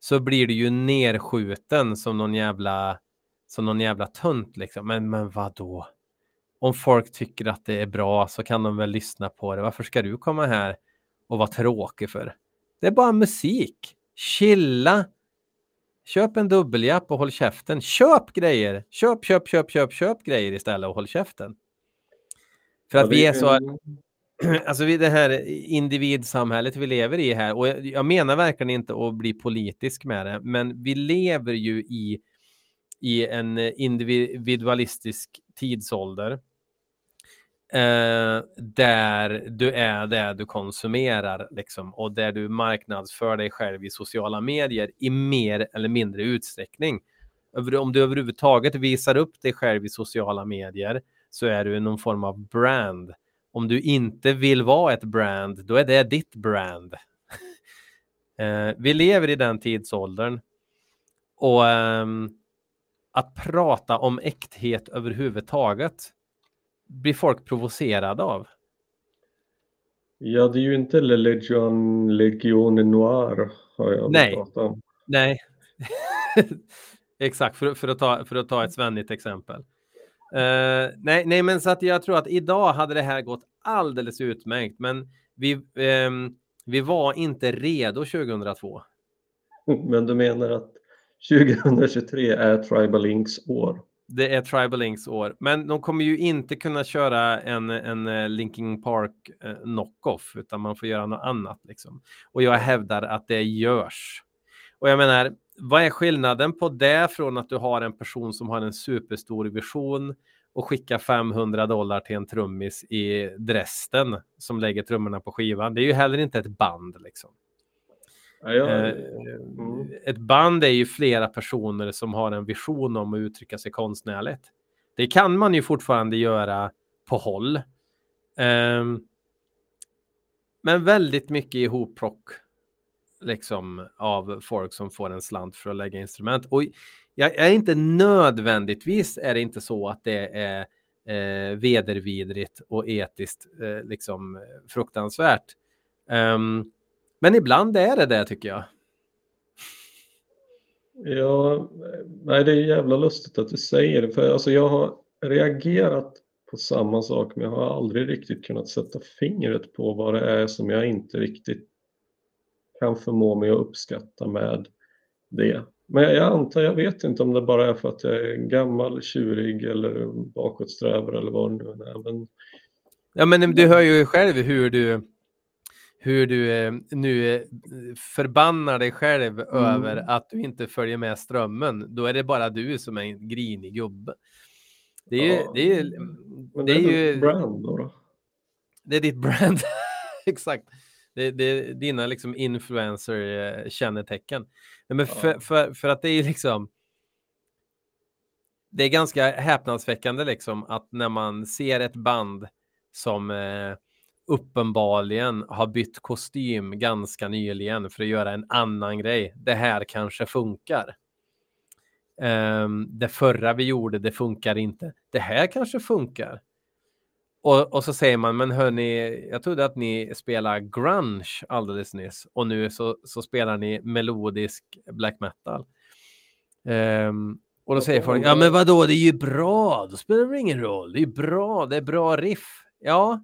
så blir du ju nerskjuten som någon jävla som någon jävla tönt liksom. Men, men vad då? Om folk tycker att det är bra så kan de väl lyssna på det. Varför ska du komma här och vara tråkig för? Det är bara musik. Chilla. Köp en dubbeljapp och håll käften. Köp grejer. Köp, köp, köp, köp, köp grejer istället och håll käften. För att vi är så *clears throat* alltså vi, det här individsamhället vi lever i här, och jag, jag menar verkligen inte att bli politisk med det, men vi lever ju i, i en individualistisk tidsålder eh, där du är det du konsumerar liksom, och där du marknadsför dig själv i sociala medier i mer eller mindre utsträckning. Om du överhuvudtaget visar upp dig själv i sociala medier så är du någon form av brand. Om du inte vill vara ett brand, då är det ditt brand. *laughs* Eh, vi lever i den tidsåldern. Och eh, att prata om äkthet överhuvudtaget blir folk provocerade av. Ja, det är ju inte Le Legion, Legione Noir har jag Nej. pratat om. Nej, *laughs* exakt, för, för, att ta, för att ta ett svennigt exempel. Eh, nej, nej, men så att jag tror att idag hade det här gått alldeles utmärkt, men vi, ehm, vi var inte redo 2002. *laughs* Men du menar att 2023 är Tribal Inks år? Det är Tribal Links år, men de kommer ju inte kunna köra en, en eh, Linkin Park eh, knockoff, utan man får göra något annat. Liksom. Och jag hävdar att det görs. Och jag menar, vad är skillnaden på det från att du har en person som har en superstor vision och skickar 500 dollar till en trummis i Dresden som lägger trummorna på skivan? Det är ju heller inte ett band liksom. Ja, jag, Eh, mm. Ett band är ju flera personer som har en vision om att uttrycka sig konstnärligt. Det kan man ju fortfarande göra på håll. Ehm, men väldigt mycket ihopprock liksom av folk som får en slant för att lägga instrument. Och jag är inte nödvändigtvis är det inte så att det är eh, vedervidrigt och etiskt eh, liksom fruktansvärt. Ehm, men ibland är det det tycker jag. Ja, nej det är jävla lustigt att du säger det för alltså jag har reagerat på samma sak men jag har aldrig riktigt kunnat sätta fingret på vad det är som jag inte riktigt kan förmå mig att uppskatta med det. Men jag antar, jag vet inte om det bara är för att jag är gammal, tjurig eller bakåtsträvare eller vad det nu är. Men Ja, men du hör ju själv hur du hur du eh, nu eh, förbannar dig själv Mm. över att du inte följer med strömmen. Då är det bara du som är en grinig gubbe. Det är ju, Ja, det är, men det är väl ju brand då. då. det är ditt brand. *laughs* Exakt. Det, det är dina liksom influencer-kännetecken. Nej, Men för, Ja. för, för att det är ju liksom det är ganska häpnadsväckande liksom att när man ser ett band som eh, uppenbarligen har bytt kostym ganska nyligen för att göra en annan grej. Det här kanske funkar. Um, det förra vi gjorde, det funkar inte. Det här kanske funkar. Och, och så säger man, men hörni, jag trodde att ni spelar grunge alldeles nyss och nu så, så spelar ni melodisk black metal. Um, och då säger folk, ja men vadå, det är ju bra, då spelar det ingen roll, det är bra, det är bra riff. Ja,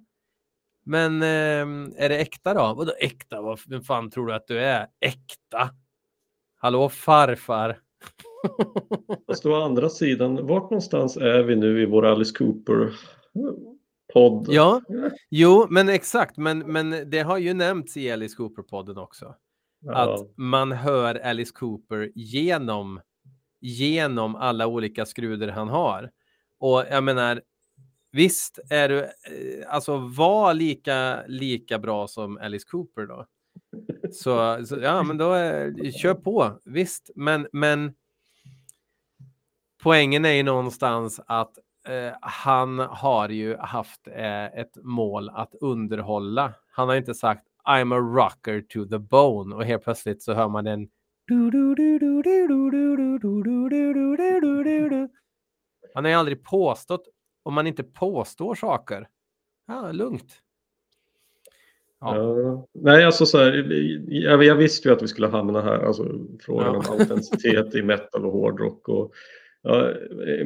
men um, är det äkta då? Vadå äkta? Vad vem fan tror du att du är? Äkta? Hallå farfar? *laughs* Fast å andra sidan, vart någonstans är vi nu i vår Alice Cooper podd? Ja, *laughs* jo, men exakt, men, men det har ju nämnts i Alice Cooper-podden också. Ja. Att man hör Alice Cooper genom, genom alla olika skruder han har. Och jag menar, visst är du, eh, alltså var lika, lika bra som Alice Cooper då. Så, så ja, men då är, kör på, visst, men, men poängen är ju någonstans att eh, han har ju haft eh, ett mål att underhålla. Han har inte sagt I'm a rocker to the bone och helt plötsligt så hör man en han har ju aldrig påstått, om man inte påstår saker, ja, lugnt. Ja. Uh, nej, alltså så här, jag, jag, visste ju att vi skulle hamna här, alltså frågan ja. om autenticitet i metal och hårdrock och Ja,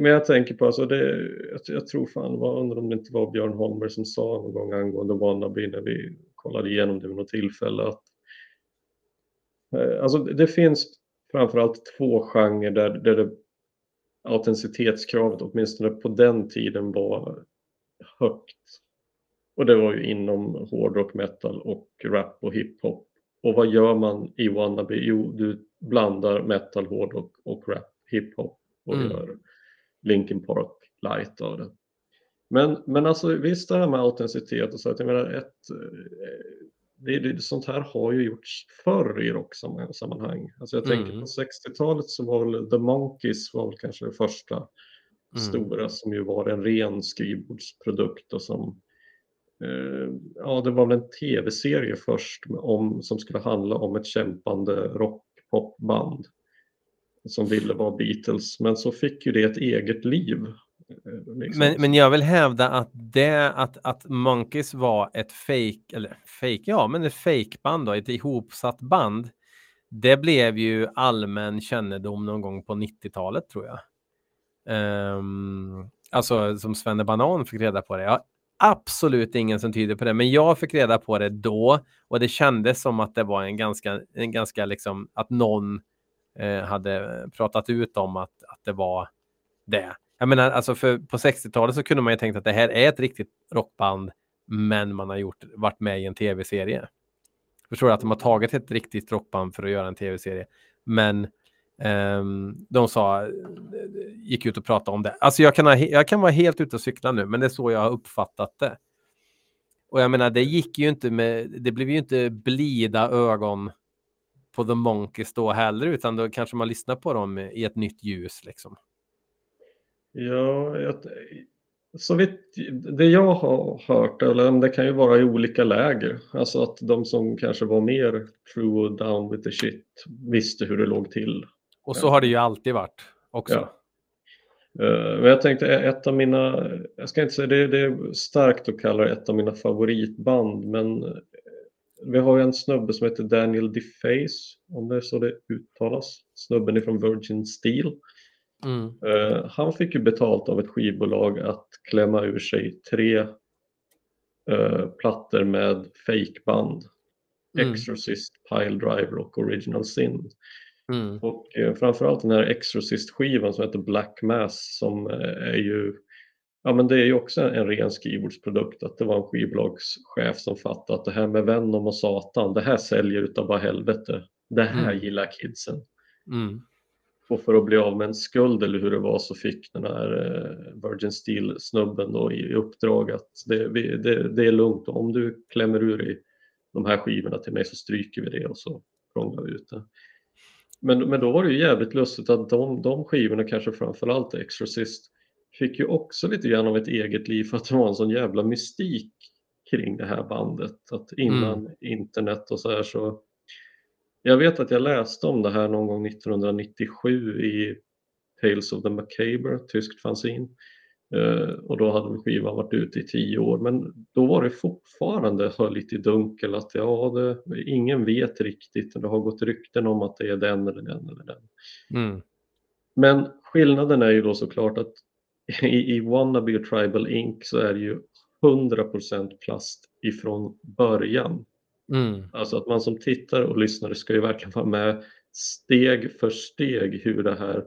men jag tänker på, alltså det, jag, jag tror fan, var, undrar om det inte var Björn Holmberg som sa någon gång angående Wannabe när vi kollade igenom det vid något tillfälle att eh, alltså det finns framförallt två genrer där, där det, autenticitetskravet åtminstone på den tiden var högt. Och det var ju inom hårdrock, metal och rap och hiphop. Och vad gör man i Wannabe? Jo, du blandar metal, hårdrock och rap, hiphop och mm. gör Linkin Park light av det. Men, men alltså visst det här med autenticitet och så att jag menar ett eh, det, det, sånt här har ju gjorts förr i rocksammanhang. Alltså jag tänker mm. på 60-talet så var väl The Monkeys var väl kanske det första mm. stora som ju var en ren skrivbordsprodukt och som eh, ja det var väl en tv-serie först om, som skulle handla om ett kämpande rockpopband som ville vara Beatles, men så fick ju det ett eget liv. Liksom. Men, men jag vill hävda att det att, att Monkeys var ett fake eller fake, ja, men ett fake-band då, ett ihopsatt band. Det blev ju allmän kännedom någon gång på 90-talet tror jag. Um, alltså som Svenne Banan fick reda på det. Jag har absolut ingen som tyder på det, men jag fick reda på det då och det kändes som att det var en ganska, en ganska liksom att någon eh, hade pratat ut om att, att det var det. Jag menar, alltså för på 60-talet så kunde man ju tänkt att det här är ett riktigt rockband, men man har gjort, varit med i en tv-serie. Förstår du att de har tagit ett riktigt rockband för att göra en tv-serie, men um, de sa, gick ut och pratade om det. Alltså jag kan, ha, jag kan vara helt ute och cykla nu, men det är så jag har uppfattat det. Och jag menar, det gick ju inte med, det blev ju inte blida ögon på The Monkeys då heller, utan då kanske man lyssnar på dem i ett nytt ljus liksom. Ja, jag, så vitt det jag har hört, eller det kan ju vara i olika läger, alltså att de som kanske var mer true och down with the shit visste hur det låg till. Och så har det ju alltid varit också. Ja. Uh, men jag tänkte ett av mina, jag ska inte säga det, det är starkt att kalla det ett av mina favoritband, men vi har ju en snubbe som heter Daniel DeFace, om det är så det uttalas. Snubben är från Virgin Steel. Mm. Uh, han fick ju betalt av ett skivbolag att klämma ur sig tre uh, plattor med fejkband. Mm. Exorcist, Pile Driver och Original Sin. Mm. Och uh, framförallt den här Exorcist-skivan som heter Black Mass som är ju Ja men det är ju också en ren skrivbordsprodukt att det var en skivbolagschef som fattade att det här med Venom och Satan, det här säljer utav bara helvete. Det här mm. gillar kidsen. Mm. Och för att bli av med en skuld eller hur det var så fick den här eh, Virgin Steel-snubben då i uppdrag att det, det, det, är lugnt, om du klämmer ur i de här skivorna till mig så stryker vi det och så prånglar vi ut det. Men, men då var det ju jävligt lustigt att de, de skivorna, kanske framförallt Exorcist, fick ju också lite grann av ett eget liv för att det var en sån jävla mystik kring det här bandet. Att innan mm. internet och så här så... Jag vet att jag läste om det här någon gång 1997 i Tales of the Macabre, tyskt fanzine. Uh, och då hade skivan varit ute i tio år men då var det fortfarande lite dunkel att ja, det, ingen vet riktigt det har gått rykten om att det är den eller den eller den. Mm. Men skillnaden är ju då såklart att i, i Wannabe och Tribal Inc så är det ju 100% plast ifrån början. Mm. Alltså att man som tittare och lyssnare ska ju verkligen vara med steg för steg hur det här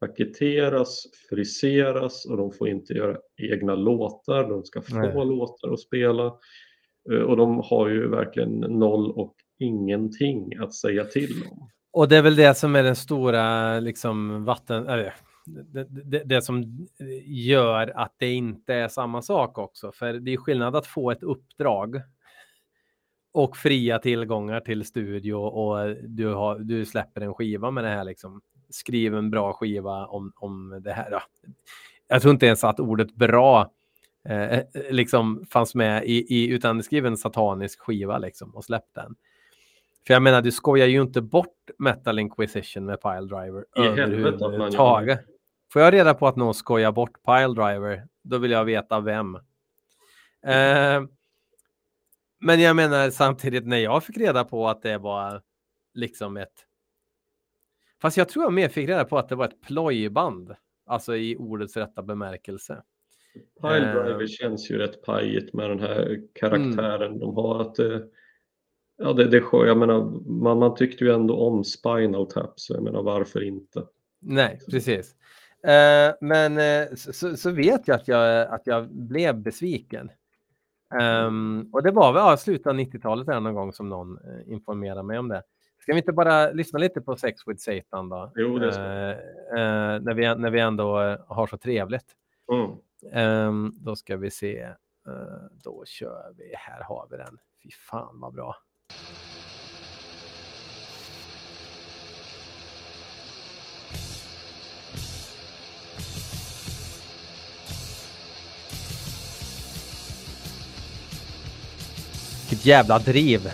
paketeras, friseras och de får inte göra egna låtar, de ska få Nej. låtar att spela. Eh, och de har ju verkligen noll och ingenting att säga till om. Och det är väl det som är den stora liksom, vatten... Eller, det, det, det, som gör att det inte är samma sak också. För det är skillnad att få ett uppdrag och fria tillgångar till studio och du, har, du släpper en skiva med det här liksom skriv en bra skiva om, om det här. Jag tror inte ens att ordet bra eh, liksom fanns med i, i, utan skriv en satanisk skiva liksom och släpp den. För jag menar, du skojar ju inte bort Metal Inquisition med Piledriver överhuvudtaget. Får jag reda på att någon skojar bort Piledriver, då vill jag veta vem. Eh, men jag menar samtidigt när jag fick reda på att det var liksom ett Fast jag tror jag mer fick reda på att det var ett plojband, alltså i ordets rätta bemärkelse. Piledriver uh, känns ju rätt pajigt med den här karaktären mm. de har. att uh, Ja, det, det, jag menar, man, man tyckte ju ändå om Spinal Tap, så jag menar varför inte? Nej, precis. Uh, men uh, så, så, vet jag att, jag att jag blev besviken. Um, och det var väl ja, slutet av 90-talet någon gång som någon uh, informerade mig om det. Ska vi inte bara lyssna lite på Sex with Satan då? Jo, det ska. Eh, eh, när, vi, när vi ändå eh, har så trevligt. Mm. Eh, då ska vi se. Eh, då kör vi. Här har vi den. Fy fan vad bra. Vilket jävla driv.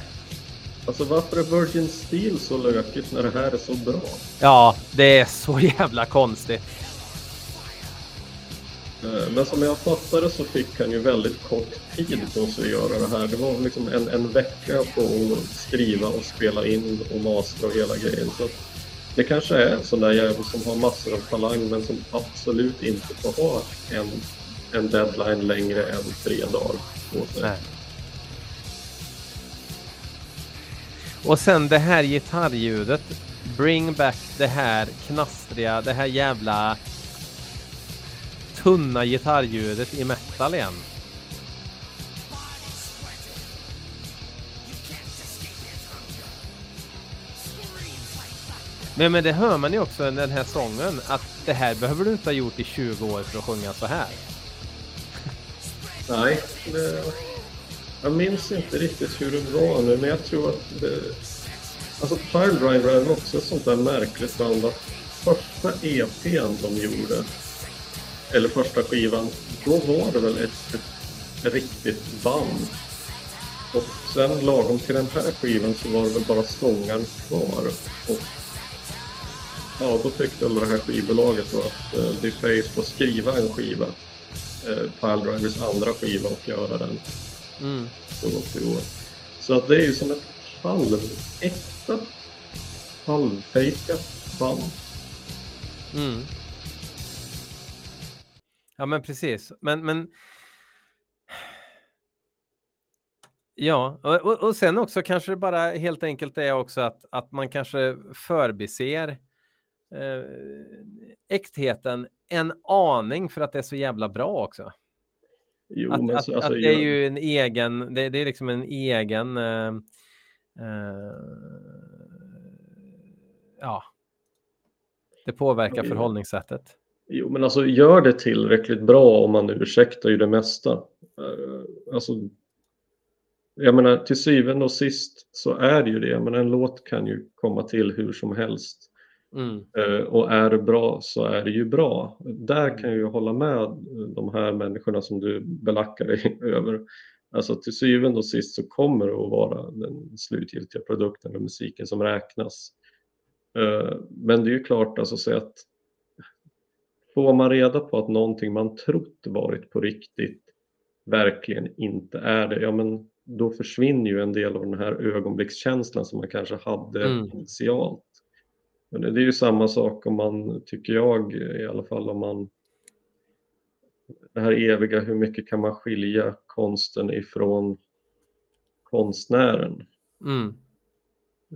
Alltså varför är Virgin Steel så lökigt när det här är så bra? Ja, det är så *laughs* jävla konstigt. Eh, men som jag fattade så fick han ju väldigt kort tid på sig att göra det här. Det var liksom en, en vecka på att skriva och spela in och mastra och hela grejen. Så det kanske är en sån där jävel som har massor av talang men som absolut inte får ha en, en deadline längre än tre dagar på sig. Nej. Och sen det här gitarrljudet. Bring back det här knastriga, det här jävla tunna gitarrljudet i metal igen. Men, men det hör man ju också i den här sången att det här behöver du inte ha gjort i 20 år för att sjunga så här. Nej, det, *laughs* jag minns inte riktigt hur det var nu, men jag tror att det... Alltså Piledriver är också ett sånt där märkligt band att första EPn de gjorde, eller första skivan, då var det väl ett, ett, riktigt band. Och sen lagom till den här skivan så var det väl bara sångaren kvar. Och ja, då tyckte väl det här skivbolaget då att uh, DeFace får skriva en skiva, eh, uh, Piledrivers andra skiva och göra den. Mm. Så gott det går. Så att det är ju som ett halväkta, halvfejkat band. Mm. Ja men precis. Men, men... Ja, och, och sen också kanske det bara helt enkelt är också att, att man kanske förbiser eh, äktheten en aning för att det är så jävla bra också. Jo, att, att, alltså, att, det är ju en egen, det, det är liksom en egen, uh, uh, ja, det påverkar jo. förhållningssättet. Jo, men alltså gör det tillräckligt bra om man ursäktar ju det mesta. Uh, alltså, jag menar till syvende och sist så är det ju det, men en låt kan ju komma till hur som helst. Mm. Eh, och är det bra så är det ju bra. Där kan jag ju hålla med de här människorna som du belackar dig *laughs* över. Alltså till syvende och sist så kommer det att vara den slutgiltiga produkten och musiken som räknas. Eh, Men det är ju klart, alltså så att får man reda på att någonting man trott varit på riktigt verkligen inte är det, ja men då försvinner ju en del av den här ögonblickskänslan som man kanske hade Mm. initialt. Men det är ju samma sak om man, tycker jag i alla fall, om man det här eviga, hur mycket kan man skilja konsten ifrån konstnären? Mm.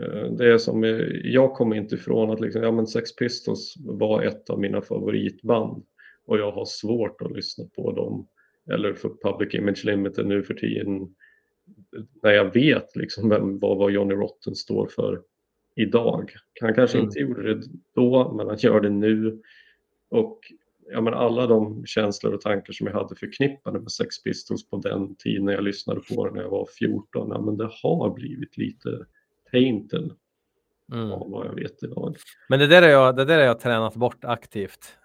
Eh, Det är som, eh, jag kommer inte ifrån att liksom, ja, men Sex Pistols var ett av mina favoritband och jag har svårt att lyssna på dem eller för Public Image Limited nu för tiden när jag vet liksom vem, vad, vad Johnny Rotten står för idag. Han kanske Mm. inte gjorde det då, men han gör det nu. Och ja, men alla de känslor och tankar som jag hade förknippade med Sex Pistols på den tiden när jag lyssnade på det när jag var 14, ja, men det har blivit lite tainted Mm. av vad jag vet idag. Men det där, är jag, det där är jag tränat bort aktivt.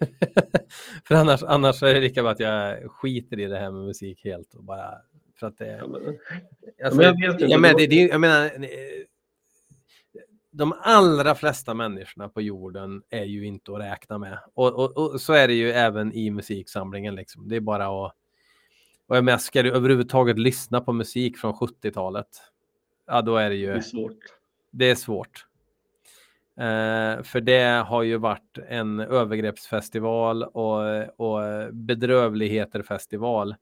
*laughs* för annars, annars är det lika bra att jag skiter i det här med musik helt och bara för att det Ja, men, Alltså, men jag vet inte, ja, men det det, jag menar, de allra flesta människorna på jorden är ju inte att räkna med. Och, och, och så är det ju även i musiksamlingen. Liksom. Det är bara att... Och jag menar, ska du överhuvudtaget lyssna på musik från 70-talet? Ja, då är det ju... det är svårt. Det är svårt. Eh, för det har ju varit en övergreppsfestival och, och bedrövligheter-festival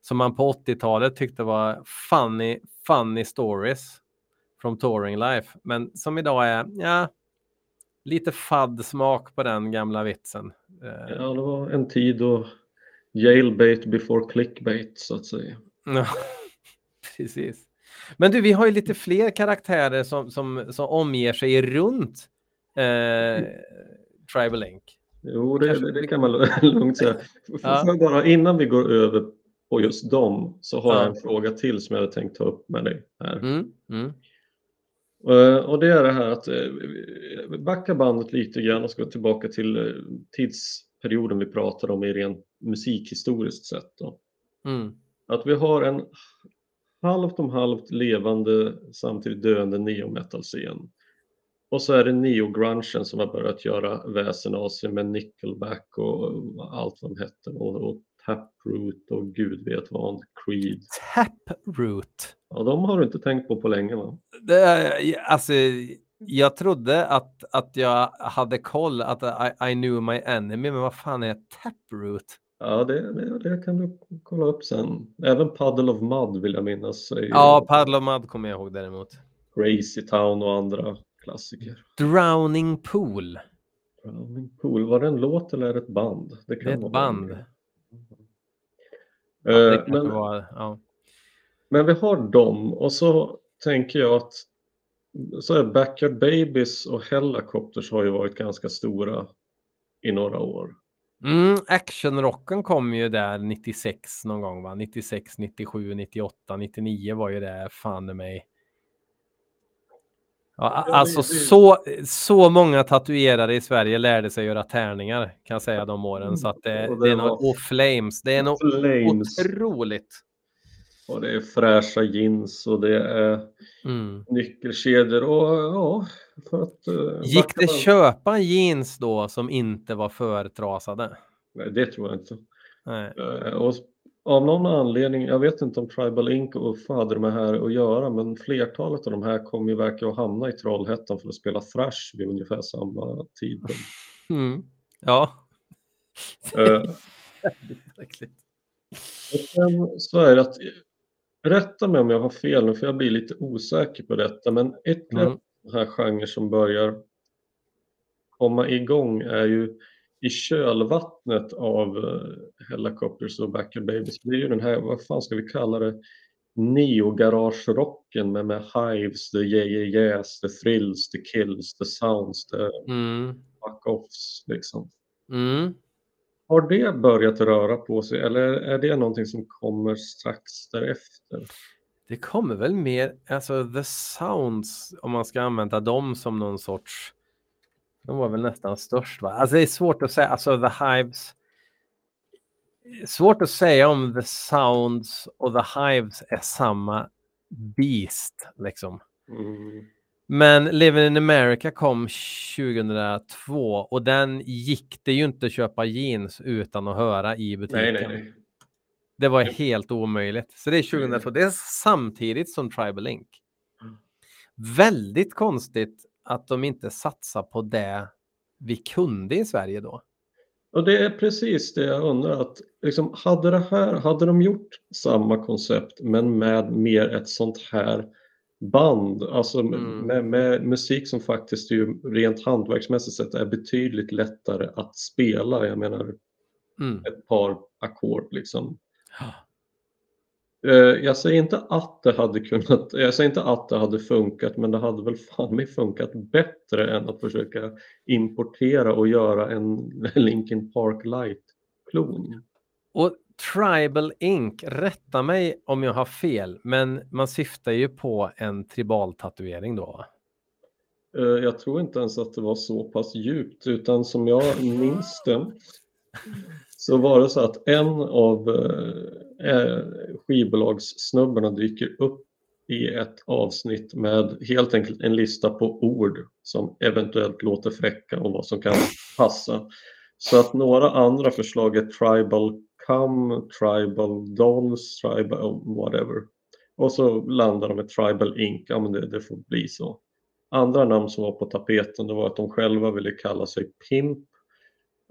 som man på 80-talet tyckte var funny, funny stories från touring life. Men som idag är, ja, lite fadd smak på den gamla vitsen. Eh, Ja, det var en tid då jailbait before clickbait så att säga. Ja, *laughs* precis. Men du, vi har ju lite fler karaktärer som, som, som omger sig runt eh, Tribal Link. Jo, det, Kanske- det, kan man lugnt säga. *laughs* Ja. Bara, innan vi går över på just dem så har Ja. jag en fråga till som jag hade tänkt ta upp med dig här. Mm, mm, Och det är det här att eh, backa bandet lite grann och ska tillbaka till eh, tidsperioden vi pratade om i rent musikhistoriskt sett. Mm, Att vi har en halvt om halvt levande samtidigt döende neo-metal-scen. Och så är det neo-grungen som har börjat göra väsen av sig med Nickelback och allt vad de hette och, och Taproot och gud vet vad, Creed. Taproot. Ja, de har du inte tänkt på på länge va? Det, alltså, jag trodde att, att jag hade koll, att I, I knew my enemy, men vad fan är Taproot? Ja, det, det, det kan du kolla upp sen. Även Puddle of Mud vill jag minnas. Ja, Paddle of Mud kommer jag ihåg däremot. Crazy Town och andra klassiker. Drowning Pool. Drowning Pool, var det en låt eller är det ett band? Det är ett vara band. det. Ja, det kanske men, var, ja. Men vi har dem och så tänker jag att så är Backyard Babies och Hellacopters har ju varit ganska stora i några år. Mm, actionrocken kom ju där 96 någon gång va? 96, 97, 98, 99 var ju det fan i mig. Ja, alltså så, så många tatuerare i Sverige lärde sig göra tärningar kan jag säga de åren. Så att det, det är var- och flames, det är något Flames otroligt. Och det är fräscha jeans och det är Mm. nyckelkedjor och ja, för att... eh, Gick det band- köpa jeans då som inte var förtrasade? Nej, det tror jag inte. Eh, Och av någon anledning, jag vet inte om Tribal Inc och Uffe hade med här att göra, men flertalet av de här kommer ju verka att hamna i Trollhättan för att spela thrash vid ungefär samma tidpunkt. *laughs* Mm. Ja. *laughs* Verkligen. och sen så är det att, rätta mig om jag har fel nu, för jag blir lite osäker på detta, men ytterligare Mm. här genrer som börjar komma igång är ju i kölvattnet av uh, Helicopters och Backyard Babies. Det är ju den här, vad fan ska vi kalla det, neo-garage-rocken med, med Hives, the yeah, yeah, yes, the thrills, the kills, the sounds, the Mm. fuck-offs liksom. Mm. Har det börjat röra på sig eller är det någonting som kommer strax därefter? Det kommer väl mer, alltså the sounds, om man ska använda dem som någon sorts De var väl nästan störst va? Alltså det är svårt att säga, alltså The Hives. Svårt att säga om The Sounds och The Hives är samma beast liksom. Mm. Men Living in America kom 2002 och den gick det ju inte att köpa jeans utan att höra i butiken. Nej, nej, nej. Det var helt omöjligt. Så det är 2002. Det är samtidigt som Tribal Inc. Mm. Väldigt konstigt att de inte satsar på det vi kunde i Sverige då. Och det är precis det jag undrar att liksom, hade det här, hade de gjort samma koncept men med mer ett sånt här band, alltså Mm. med, med musik som faktiskt ju rent hantverksmässigt sett är betydligt lättare att spela. Jag menar Mm. ett par ackord liksom. Ja. Eh, Jag säger inte att det hade kunnat, jag säger inte att det hade funkat men det hade väl fan mig funkat bättre än att försöka importera och göra en *laughs* Linkin Park Light-klon. Och Tribal Inc. Rätta mig om jag har fel, men man syftar ju på en tribal tatuering då. va? Eh, jag tror inte ens att det var så pass djupt utan som jag minns det så var det så att en av eh, eh, skivbolagssnubbarna dyker upp i ett avsnitt med helt enkelt en lista på ord som eventuellt låter fräcka och vad som kan passa. Så att några andra förslag är Tribal Cum, Tribal Dolls, Tribal whatever. Och så landar de med Tribal Inc. Ja men det, det får bli så. Andra namn som var på tapeten det var att de själva ville kalla sig Pimp.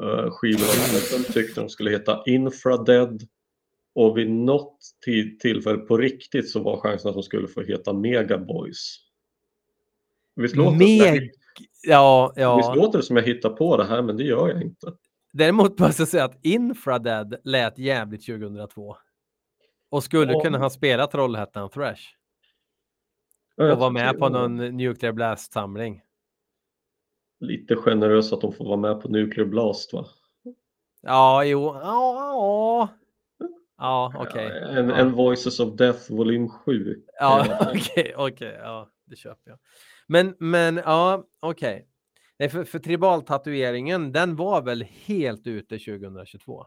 Uh, skivbolaget tyckte de skulle heta Infradead. Och vid något tillfälle på riktigt så var chansen att de skulle få heta Megaboys. Visst låter, som jag, Meg... Ja, visst ja. låter det som jag hittar på det här men det gör jag inte. Däremot måste jag säga att Infradead lät jävligt 2002. Och skulle Ja. kunna ha spelat Trollhättan Thrash. Och vara med på någon Nuclear Blast-samling. Lite generöst att de får vara med på Nuclear Blast va? Ja, jo. Ja, ja. Ja, okej. Ja, en, en Voices of Death volym 7. Ja, *laughs* okej, okej, ja, det köper jag. Men, men ja, okej. Nej, för, för tribaltatueringen, den var väl helt ute 2022?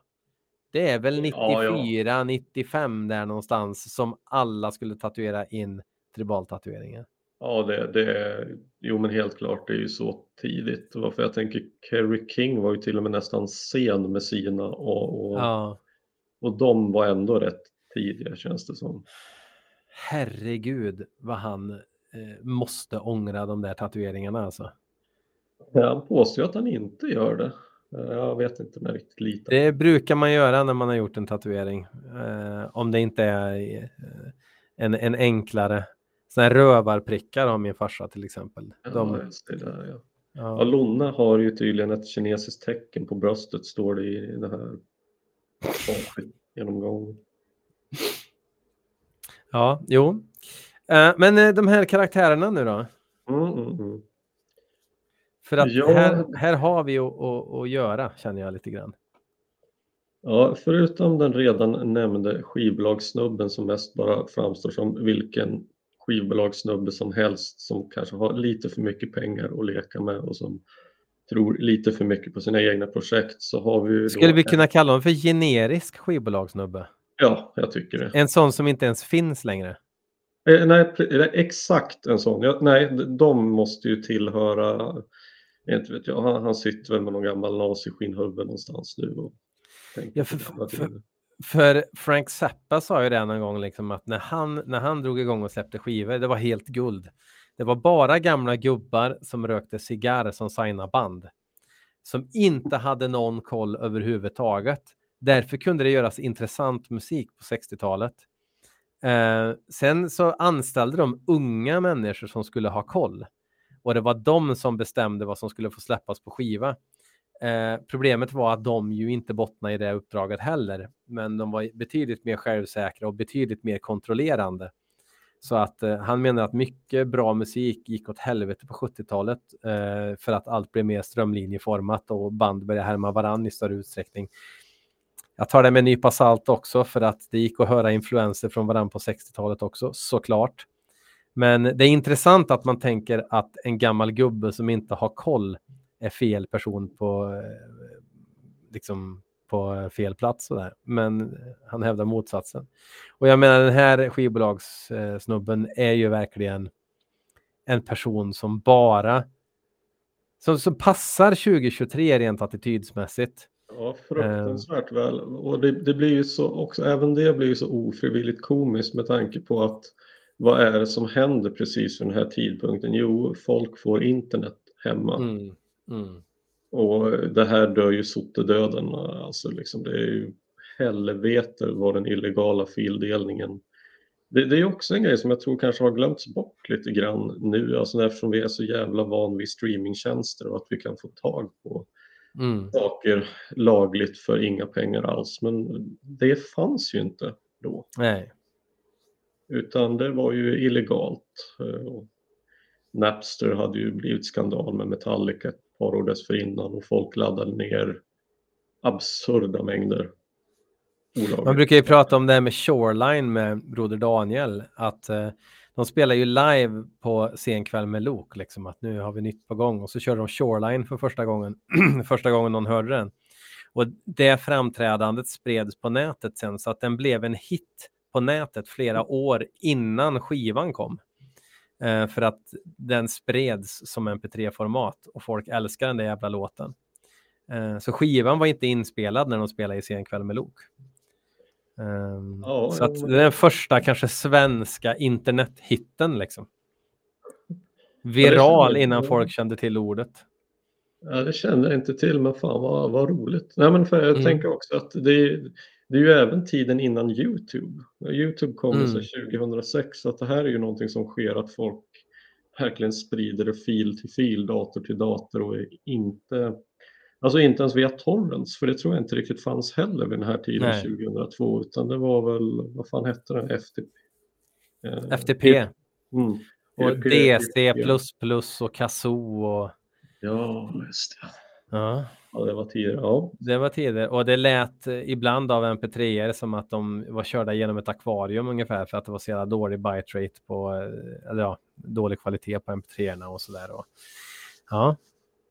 Det är väl 94, Ja, ja. 95 där någonstans som alla skulle tatuera in tribaltatueringen. Ja, det, det är, jo men helt klart, det är ju så tidigt. Varför jag tänker Kerry King var ju till och med nästan sen med sina och, och, Ja, och de var ändå rätt tidiga känns det som. herregud vad han eh, måste ångra de där tatueringarna alltså. Han påstår att han inte gör det. Eh, Jag vet inte om jag riktigt litar. Det brukar man göra när man har gjort en tatuering. Eh, om det inte är eh, en, en enklare. Sådana här rövarprickar har min farsa till exempel. Ja, De, där, ja. Ja, ja. Lonna har ju tydligen ett kinesiskt tecken på bröstet står det i den här genomgången. ja, jo. Eh, men eh, de här karaktärerna nu då? Mm, mm, mm. För att Ja. här, här har vi att, göra känner jag lite grann. Ja, förutom den redan nämnde skivbolagssnubben som mest bara framstår som vilken skivbolagssnubbe som helst som kanske har lite för mycket pengar att leka med och som tror lite för mycket på sina egna projekt så har vi Skulle vi kunna kalla dem för generisk skivbolagssnubbe? Ja, jag tycker det. En sån som inte ens finns längre. Eh, nej, exakt en sån. Ja, nej, de måste ju tillhöra, inte vet jag, han, han sitter väl med någon gammal naziskinnhuvud någonstans nu och Ja, för- för-. För Frank Zappa sa ju det någon gång liksom att när han, när han drog igång och släppte skivor, det var helt guld. Det var bara gamla gubbar som rökte cigarr som signade band. Som inte hade någon koll överhuvudtaget. Därför kunde det göras intressant musik på 60-talet. Eh, sen så anställde de unga människor som skulle ha koll. Och det var de som bestämde vad som skulle få släppas på skiva. Eh, problemet var att de ju inte bottnade i det uppdraget heller, men de var betydligt mer självsäkra och betydligt mer kontrollerande. Så att eh, han menar att mycket bra musik gick åt helvete på 70-talet eh, för att allt blev mer strömlinjeformat och band började härma varann i större utsträckning. Jag tar det med en nypa salt också för att det gick att höra influenser från varann på 60-talet också, såklart. Men det är intressant att man tänker att en gammal gubbe som inte har koll är fel person på, eh, liksom, på fel plats. Och där. Men han hävdar motsatsen. Och jag menar den här skivbolagssnubben är ju verkligen en person som bara som, som passar 2023 rent attitydsmässigt. Ja, fruktansvärt väl. Och det, det, blir ju så också, även det blir ju så ofrivilligt komiskt med tanke på att vad är det som händer precis vid den här tidpunkten? Jo, folk får internet hemma. Mm, mm. Och det här dör ju sottedöden. Alltså liksom, det är ju helvete vad den illegala fildelningen det, det, är också en grej som jag tror kanske har glömts bort lite grann nu, alltså eftersom vi är så jävla van vid streamingtjänster och att vi kan få tag på mm. saker lagligt för inga pengar alls. Men det fanns ju inte då. Nej. Utan det var ju illegalt. Eh, Napster hade ju blivit skandal med Metallica ett par år dessförinnan och folk laddade ner absurda mängder Olagligt. Man brukar ju prata om det här med Shoreline med Broder Daniel, att eh, de spelar ju live på sen kväll med Lok, liksom att nu har vi nytt på gång och så kör de Shoreline för första gången, *clears throat* första gången någon hörde den. Och det framträdandet spreds på nätet sen så att den blev en hit på nätet flera år innan skivan kom. Eh, för att den spreds som mp3-format och folk älskar den där jävla låten. Eh, så skivan var inte inspelad när de spelade i Senkväll med Lok. Um, ja, så att det är den första kanske svenska internethitten liksom. Viral innan folk kände till ordet. Ja, det kände jag inte till, men fan vad, vad roligt. Nej, men för jag mm. tänker också att det är, det är ju även tiden innan Youtube. Youtube kom mm. 2006, så att det här är ju någonting som sker att folk verkligen sprider det fil till fil, dator till dator och inte Alltså inte ens via torrents, för det tror jag inte riktigt fanns heller vid den här tiden Nej. 2002, utan det var väl, vad fan hette den, FTP? Eh, FTP. Mm. Och DC++ och Kazoo och... Ja, just det. Ja. Ja, det var tider. Ja. Det var tider och det lät ibland av mp3 som att de var körda genom ett akvarium ungefär för att det var så jävla dålig bitrate på, eh, eller ja, dålig kvalitet på mp3 och sådär. Ja,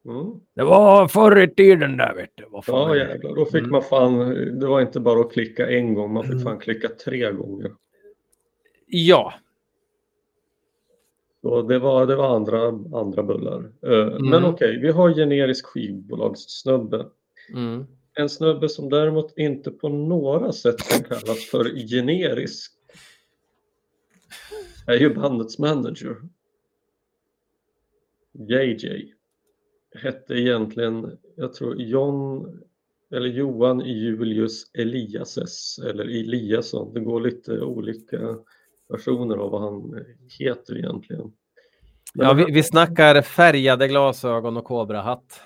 Mm. Det var förr i tiden där vet du. Ja jävlar, då fick mm. man fan, det var inte bara att klicka en gång, man fick mm. fan klicka tre gånger. Ja. Så det var, det var andra, andra bullar. Uh, mm. Men okej, okay, vi har generisk skivbolagssnubbe. Mm. En snubbe som däremot inte på några sätt kan kallas för generisk är ju bandets manager. JJ hette egentligen, jag tror John eller Johan Julius Eliases eller Eliasson. Det går lite olika versioner av vad han heter egentligen. Men ja, vi, vi snackar färgade glasögon och kobrahatt.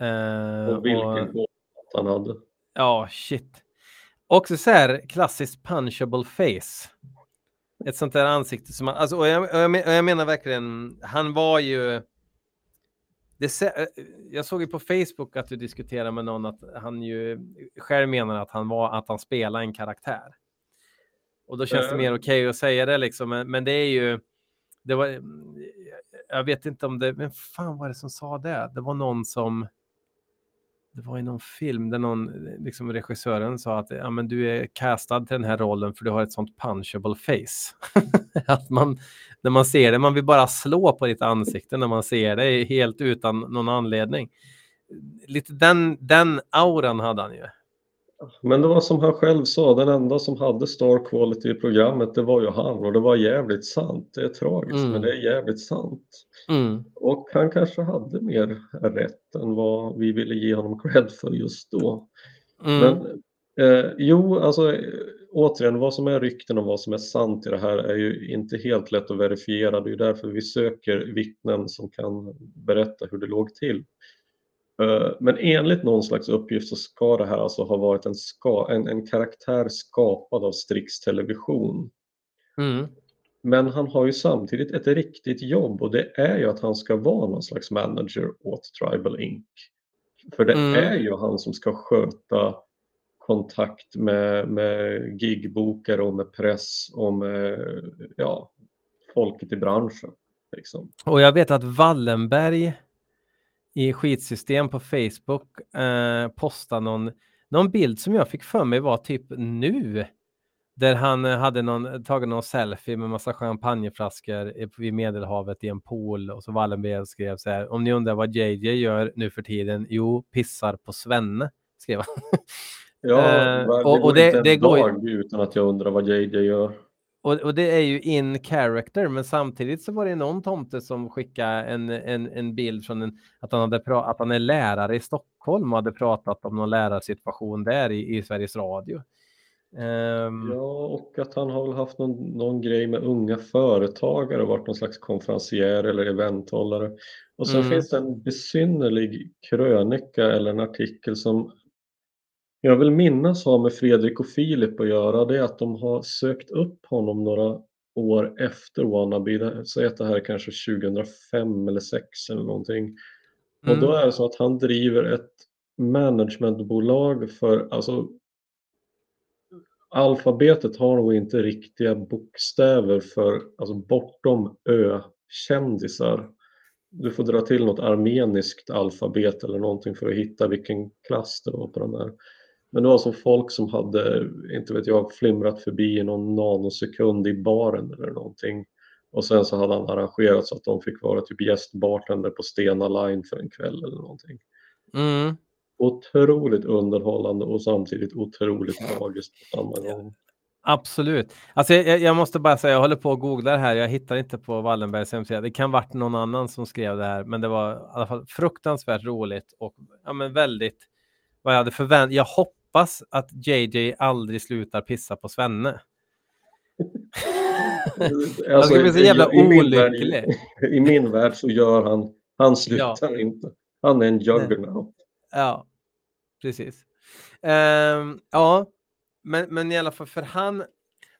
Eh, och vilken och... han hade. Ja, shit. Också så här klassiskt punchable face. Ett sånt där ansikte som man, alltså, och jag, och jag, jag menar verkligen, han var ju det, eh, jag såg ju på Facebook att du diskuterade med någon att han ju själv menar att han var att han spelar en karaktär. Och då känns det mer okej okay att säga det liksom, men, men, det är ju. Det var. Jag vet inte om det. Men fan var det som sa det? Det var någon som det var i någon film där någon, liksom regissören sa att ja, men du är castad till den här rollen för du har ett sånt punchable face. *laughs* att man, när man ser det, man vill bara slå på ditt ansikte när man ser det helt utan någon anledning. Lite den, den auran hade han ju. Men det var som han själv sa, den enda som hade star quality i programmet det var ju han och det var jävligt sant. Det är tragiskt mm. men det är jävligt sant. Mm. Och han kanske hade mer rätt än vad vi ville ge honom cred för just då. Mm. Men eh, jo, alltså återigen, vad som är rykten och vad som är sant i det här är ju inte helt lätt att verifiera. Det är därför vi söker vittnen som kan berätta hur det låg till. Eh, men enligt någon slags uppgift så ska det här alltså ha varit en, ska, en, en karaktär skapad av Strix Television. Mm. Men han har ju samtidigt ett riktigt jobb och det är ju att han ska vara någon slags manager åt Tribal Inc. För det mm. är ju han som ska sköta kontakt med, med gigbokare och med press och med ja, folket i branschen. Liksom. Och jag vet att Wallenberg i skitsystem på Facebook eh, posta någon, någon bild som jag fick för mig var typ nu. Där han eh, hade någon, tagit någon selfie med massa champagneflaskor vid Medelhavet i en pool och så Wallenberg skrev så här. Om ni undrar vad JJ gör nu för tiden? Jo, pissar på Svenne, skrev han. Ja, uh, och, och det, det går dag utan att jag undrar vad JJ gör. Och, och, det är ju in character, men samtidigt så var det någon tomte som skickade en, en, en bild från en, att, han hade att han är lärare i Stockholm och hade pratat om någon lärarsituation där i, i Sveriges Radio. Um... Ja, och att han har väl haft någon, någon grej med unga företagare och varit någon slags konferencier eller eventhållare. Och sen mm. finns det en besynnerlig krönika eller en artikel som jag vill minnas har med Fredrik och Filip att göra det är att de har sökt upp honom några år efter Wannabe, säg att det här är kanske 2005 eller 2006 eller någonting. Mm. Och då mm. är det så att han driver ett managementbolag för, alltså alfabetet har nog inte riktiga bokstäver för, alltså bortom ö-kändisar. Du får dra till något armeniskt alfabet eller någonting för att hitta vilken klass det var på de här. Men det var som folk som hade, inte vet jag, flimrat förbi i någon nanosekund i baren eller någonting. Och sen så hade han arrangerat så att de fick vara typ gästbartender på Stena Line för en kväll eller någonting. Mm. Otroligt underhållande och samtidigt otroligt tragiskt på samma gång. Absolut. Alltså jag, jag, måste bara säga, jag håller på att googla här. Jag hittar inte på Wallenbergs hemsida. Det kan varit någon annan som skrev det här, men det var i alla fall fruktansvärt roligt och ja, men väldigt vad jag hade förväntat. Jag hoppas hoppas att JJ aldrig slutar pissa på Svenne. *laughs* alltså, bli så jävla i, olycklig. Värld, I min värld så gör han, han slutar ja. inte. Han är en juggernaut. Ja, precis. Um, ja, men, men i alla fall för han,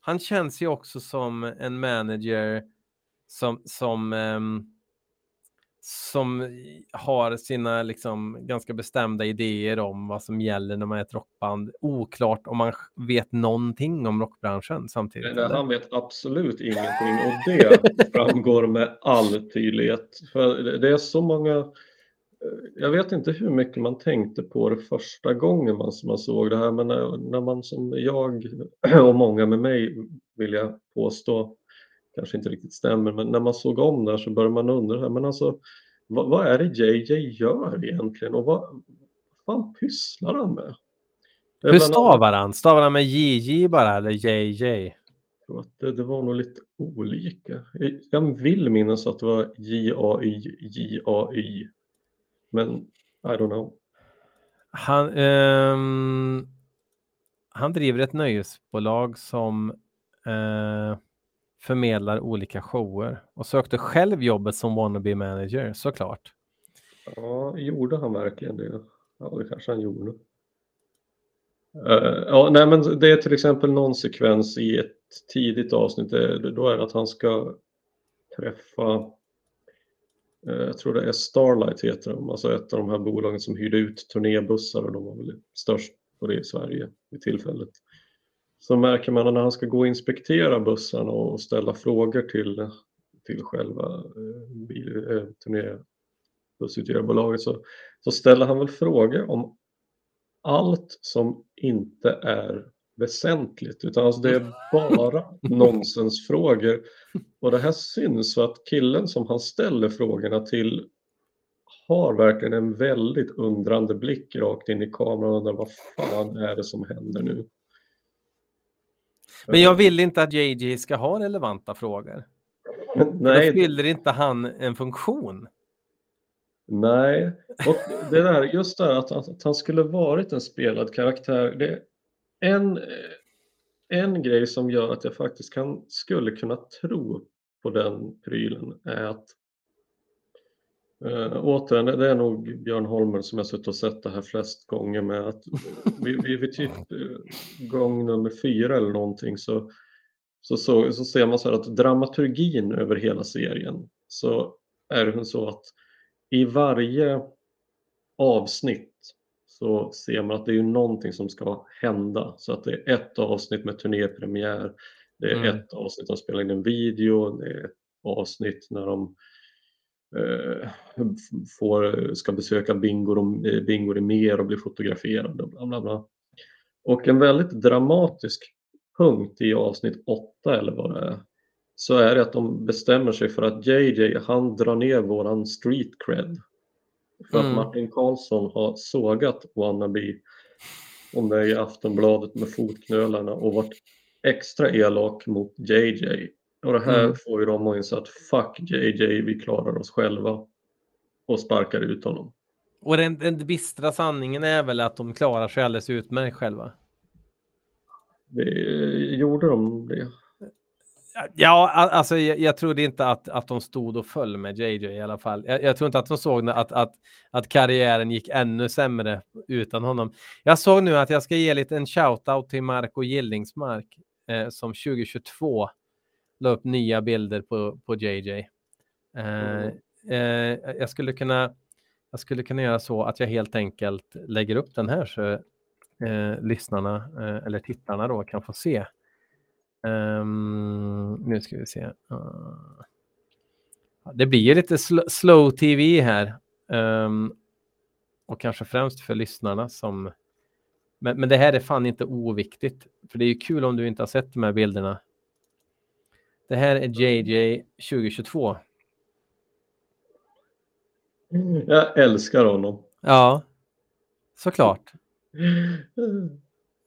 han känns ju också som en manager som, som um, som har sina liksom ganska bestämda idéer om vad som gäller när man är ett rockband. Oklart om man vet någonting om rockbranschen samtidigt. Nej, han vet absolut ingenting och det *laughs* framgår med all tydlighet. För det är så många eh, jag vet inte hur mycket man tänkte på det första gången man, man såg det här men när, när man som jag och många med mig vill jag påstå kanske inte riktigt stämmer, men när man såg om där så började man undra, men alltså vad, vad är det JJ gör egentligen och vad, fan pysslar han med? Hur stavar han? Stavar han med JJ bara eller JJ? Det, det var nog lite olika. Jag vill minnas att det var J-A-Y, J-A-Y. Men I don't know. Han, um, han driver ett nöjesbolag som uh, förmedlar olika shower och sökte själv jobbet som wannabe manager såklart. Ja, gjorde han verkligen det? Ja, det kanske han gjorde. Uh, ja, nej, men det är till exempel någon sekvens i ett tidigt avsnitt, då är det att han ska träffa, uh, jag tror det är Starlight heter de, alltså ett av de här bolagen som hyrde ut turnébussar och de var väl störst på det i Sverige vid tillfället så märker man när han ska gå och inspektera bussarna och ställa frågor till, till själva eh, eh turnébussutgörarbolaget så, så ställer han väl frågor om allt som inte är väsentligt utan alltså det är bara *laughs* nonsensfrågor och det här syns så att killen som han ställer frågorna till har verkligen en väldigt undrande blick rakt in i kameran och undrar vad fan är det som händer nu? Men jag vill inte att JJ ska ha relevanta frågor. Nej. Då fyller inte han en funktion. Nej, och det där, just det att, att, han skulle varit en spelad karaktär. Det är en, en grej som gör att jag faktiskt kan, skulle kunna tro på den prylen är att Uh, återigen, det är nog Björn Holmer som jag suttit och sett det här flest gånger med att vid, vid, vid typ uh, gång nummer fyra eller någonting så, så, så, så ser man så här att dramaturgin över hela serien så är det så att i varje avsnitt så ser man att det är någonting som ska hända. Så att det är ett avsnitt med turnépremiär, det är mm. ett avsnitt de spelar in en video, det är ett avsnitt när de eh, får, ska besöka bingor, eh, bingor i mer och bli fotograferad och bla bla bla. Och en väldigt dramatisk punkt i avsnitt 8 eller vad det är så är det att de bestämmer sig för att JJ han drar ner våran street cred. För mm. att Martin Karlsson har sågat Wannabe om det är i Aftonbladet med fotknölarna och varit extra elak mot JJ. Och det här mm. får ju dem att inse att fuck JJ, vi klarar oss själva. Och sparkar ut honom. Och den, den bistra sanningen är väl att de klarar sig alldeles utmärkt själva? Det, gjorde de det? Ja, alltså jag, jag trodde inte att, att de stod och föll med JJ i alla fall. Jag, jag tror inte att de såg att, att, att karriären gick ännu sämre utan honom. Jag såg nu att jag ska ge lite en shout-out till Marco Gillingsmark eh, som 2022 la upp nya bilder på, på JJ. Eh, mm. eh, jag, skulle kunna, jag skulle kunna göra så att jag helt enkelt lägger upp den här så eh, lyssnarna eh, eller tittarna då kan få se. Um, nu ska vi se. Uh, det blir ju lite sl slow tv här. Um, och kanske främst för lyssnarna som... Men, men det här är fan inte oviktigt. För det är ju kul om du inte har sett de här bilderna. Det här är JJ 2022. Jag älskar honom. Ja, såklart.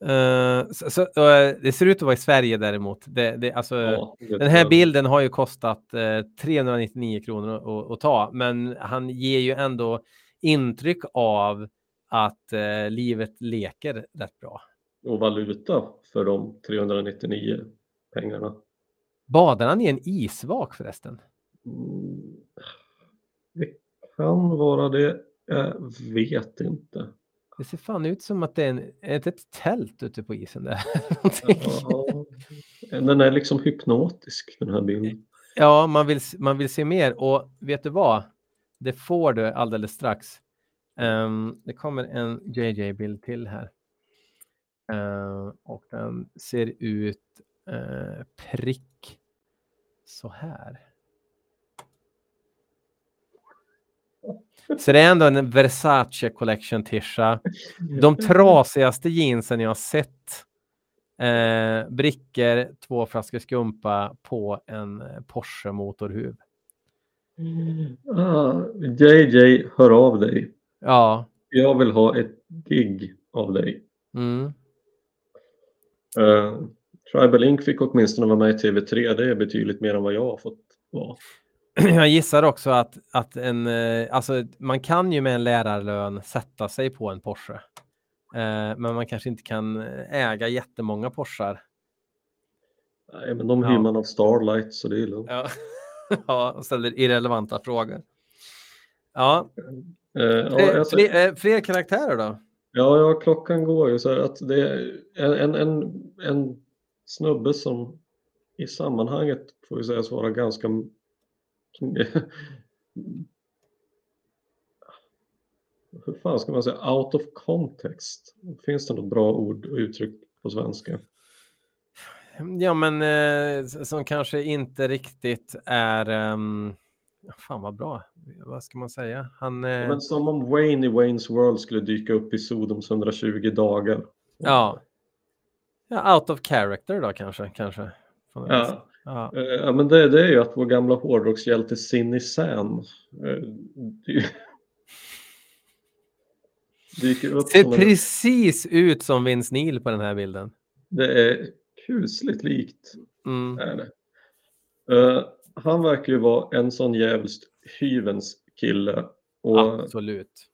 Uh, så, så, uh, det ser ut att vara i Sverige däremot. Det, det, alltså, ja, den här bilden har ju kostat uh, eh, 399 kronor att, att, ta, men han ger ju ändå intryck av att livet leker rätt bra. Och valuta för de 399 pengarna. Badar han i en isvak förresten? Mm, det kan vara det. Jag vet inte. Det ser fan ut som att det är, en, det ett tält ute på isen där. *laughs* ja, den är liksom hypnotisk den här bilden. Ja, man vill, man vill se mer och vet du vad? Det får du alldeles strax. Um, det kommer en JJ-bild till här. Uh, och den ser ut uh, prick så här. Så det är ändå en Versace Collection tisha. De trasigaste jeansen jag har sett. Eh, brickor, två flaskor skumpa på en Porsche motorhuv. Ah, JJ, hör av dig. Ja. Jag vill ha ett gig av dig. Mm. Uh, Tribal Inc fick åtminstone vara med i TV3. Det är betydligt mer än vad jag har fått vara. *clears throat* jag gissar också att, att en, eh, alltså man kan ju med en lärarlön sätta sig på en Porsche. Eh, men man kanske inte kan äga jättemånga Porschar. Nej, men de hyr ja. man av Starlight så det är lugnt. Ja, *laughs* ja och ställer irrelevanta frågor. Ja. Eh, fler, ja, fler, fler, karaktärer då? Ja, ja, klockan går ju så att det är en, en, en snubbe som i sammanhanget får vi säga svara ganska *laughs* hur fan ska man säga, out of context? Finns det något bra ord och uttryck på svenska? Ja, men eh, som kanske inte riktigt är... Um... Fan vad bra. Vad ska man säga? Han, eh... Men som om Wayne i Waynes World skulle dyka upp i Sodoms 120 dagar. Ja. Ja out of character då kanske. kanske ja. Ja. Eh, ja, men det, det, är ju att vår gamla hårdrockshjälte Cindy Sam eh, dyker upp. Ser precis en... ut som Vince Neil på den här bilden. Det är kusligt likt. Mm. Är det. Uh, han verkar ju vara en sån jävligt hyvens kille. Och, absolut.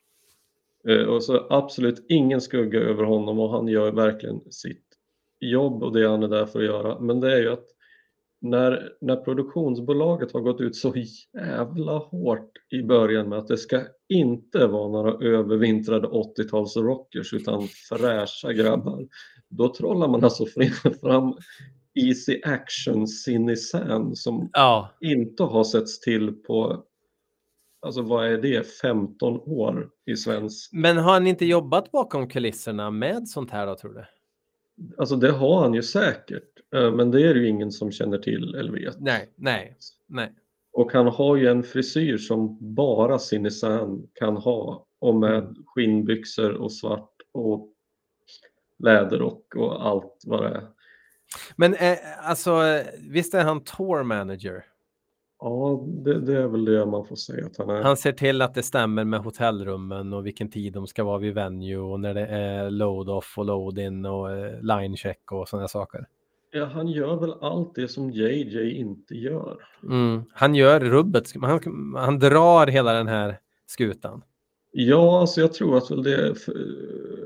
Uh, och så absolut ingen skugga över honom och han gör verkligen sitt jobb och det han är där för att göra. Men det är ju att när, när produktionsbolaget har gått ut så jävla hårt i början med att det ska inte vara några övervintrade 80-tals rockers utan fräscha grabbar. Då trollar man alltså fram Easy Action Sand som ja. inte har setts till på Alltså vad är det, 15 år i svensk... Men har han inte jobbat bakom kulisserna med sånt här då tror du? Alltså det har han ju säkert, eh, men det är ju ingen som känner till eller vet. Nej, nej, nej. Och han har ju en frisyr som bara Sinissan kan ha och med skinnbyxor och svart och läderrock och allt vad det är. Men eh, alltså, visst är han tour manager? Ja, det, det, är väl det man får säga att han är. Han ser till att det stämmer med hotellrummen och vilken tid de ska vara vid venue och när det är load-off och load-in och eh, line-check och sådana saker. Ja, han gör väl allt det som JJ inte gör. Mm. Han gör rubbet, han, han drar hela den här skutan. Ja, alltså jag tror att väl det...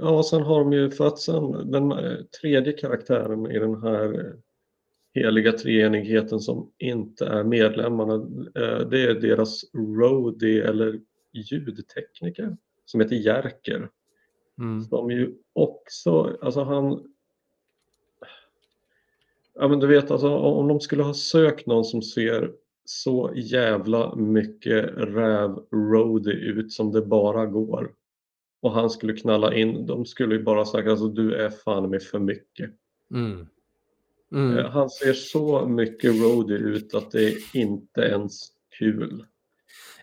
Ja, sen har de ju, för att sen den tredje karaktären i den här heliga treenigheten som inte är medlemmarna, eh, det är deras roadie eller ljudtekniker som heter Jerker. Mm. Som ju också, alltså han... Ja men du vet alltså om de skulle ha sökt någon som ser så jävla mycket räv roadie ut som det bara går och han skulle knalla in, de skulle ju bara sagt alltså du är fan med för mycket. Mm. Mm. Eh, han ser så mycket roadie ut att det är inte ens kul.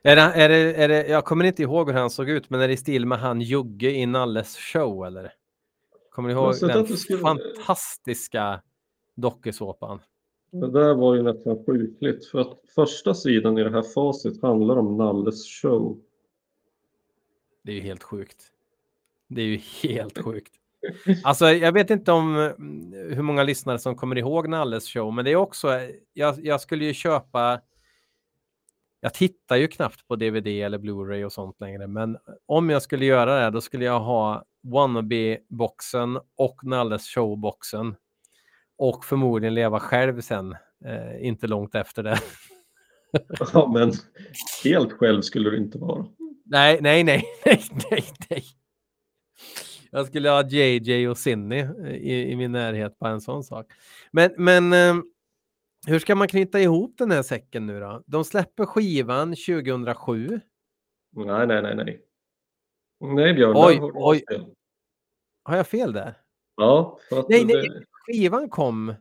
Är det, är det, är det, jag kommer inte ihåg hur han såg ut, men är det i stil med han Jugge i Nalles show eller? Kommer ni ihåg den skulle... fantastiska dokusåpan? Det där var ju nästan sjukligt för att första sidan i det här facit handlar om Nalles show. Det är ju helt sjukt. Det är ju helt sjukt. Alltså, jag vet inte om mm, hur många lyssnare som kommer ihåg Nalles show, men det är också, jag, jag skulle ju köpa, jag tittar ju knappt på DVD eller Blu-ray och sånt längre, men om jag skulle göra det, då skulle jag ha Wannabe-boxen och Nalles show-boxen och förmodligen leva själv sen, eh, inte långt efter det. *laughs* ja, men helt själv skulle du inte vara. Nej, nej, nej, *laughs* nej, nej, nej. Jag skulle ha JJ och Cindy i, i min närhet på en sån sak. Men, men eh, hur ska man knyta ihop den här säcken nu då? De släpper skivan 2007. Nej, nej, nej, nej. Nej, Björn. Oj, har oj. Fel. Har jag fel där? Ja. nej, nej, det... skivan kom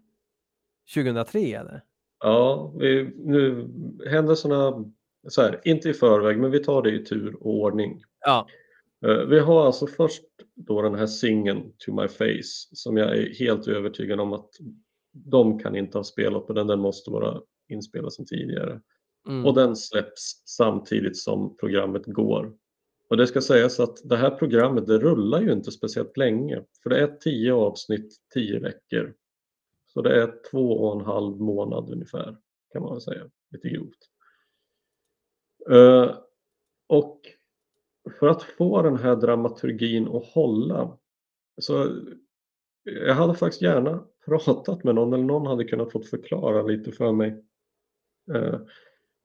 2003 eller? Ja, vi, nu händelserna så här, inte i förväg, men vi tar det i tur och ordning. Ja. Eh, vi har alltså först då den här singeln To My Face som jag är helt övertygad om att de kan inte ha spelat på den, den måste vara inspelad sedan tidigare. Mm. Och den släpps samtidigt som programmet går. Och det ska sägas att det här programmet det rullar ju inte speciellt länge för det är tio avsnitt, tio veckor. Så det är två och en halv månad ungefär kan man väl säga, lite grovt. Uh, och för att få den här dramaturgin att hålla så jag hade faktiskt gärna *laughs* pratat med någon eller någon hade kunnat fått förklara lite för mig eh,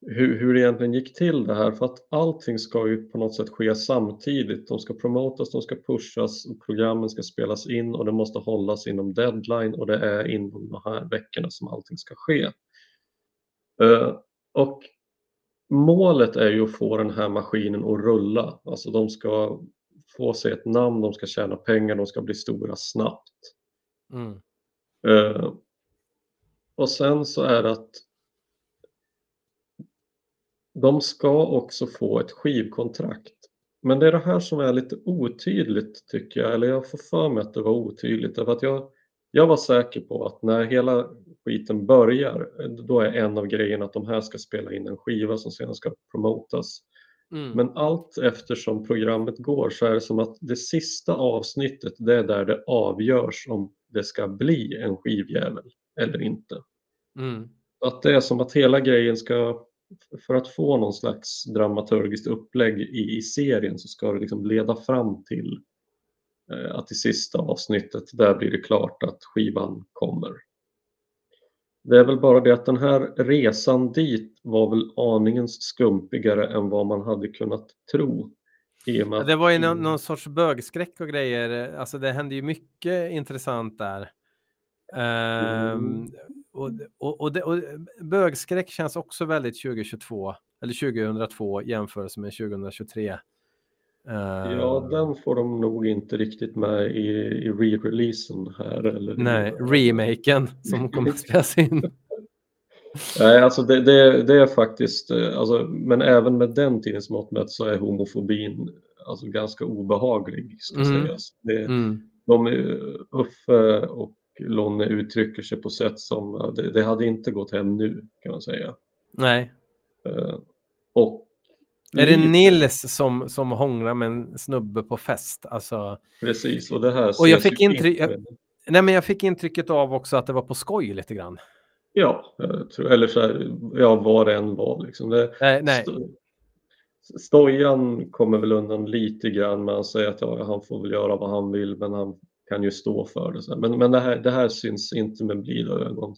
hur, hur det egentligen gick till det här för att allting ska ju på något sätt ske samtidigt. De ska promotas, de ska pushas, programmen ska spelas in och det måste hållas inom deadline och det är inom de här veckorna som allting ska ske. Eh, och målet är ju att få den här maskinen att rulla. Alltså de ska få sig ett namn, de ska tjäna pengar, de ska bli stora snabbt. Mm. Uh, och sen så är det att de ska också få ett skivkontrakt. Men det är det här som är lite otydligt tycker jag, eller jag får för mig att det var otydligt. Därför att jag, jag var säker på att när hela skiten börjar, då är en av grejerna att de här ska spela in en skiva som sedan ska promotas. Mm. Men allt eftersom programmet går så är det som att det sista avsnittet, det är där det avgörs om det ska bli en skivjävel eller inte. Mm. Att det är som att hela grejen ska, för att få någon slags dramaturgiskt upplägg i, i serien så ska det liksom leda fram till att i sista avsnittet, där blir det klart att skivan kommer. Det är väl bara det att den här resan dit var väl aningen skumpigare än vad man hade kunnat tro. Ja, det var ju någon, någon, sorts bögskräck och grejer. Alltså det hände ju mycket intressant där. Um, mm. och, och, och, det, och, bögskräck känns också väldigt 2022 eller 2002 jämfört med 2023. Ja, ehm. den får de nog inte riktigt med i, i re-releasen här. Eller Nej, remaken som kommer att spelas in. *laughs* Nej, alltså det, det, det, är faktiskt, eh, alltså, men även med den tidens mått mätt så är homofobin alltså, ganska obehaglig. Ska mm. sägas. Det, mm. De, Uffe och Lonne uttrycker sig på sätt som, det, det, hade inte gått hem nu kan man säga. Nej. Och är det Nils som, som hånglar med en snubbe på fest? Alltså... Precis, och det här och jag fick, intry... jag... Nej, men jag fick intrycket av också att det var på skoj lite grann. Ja, tror, eller så här, ja, vad det än var. Liksom. Det, nej, nej. Stojan kommer väl undan lite grann med att säga att ja, han får väl göra vad han vill, men han kan ju stå för det. Men, men det, här, det här syns inte med blida ögon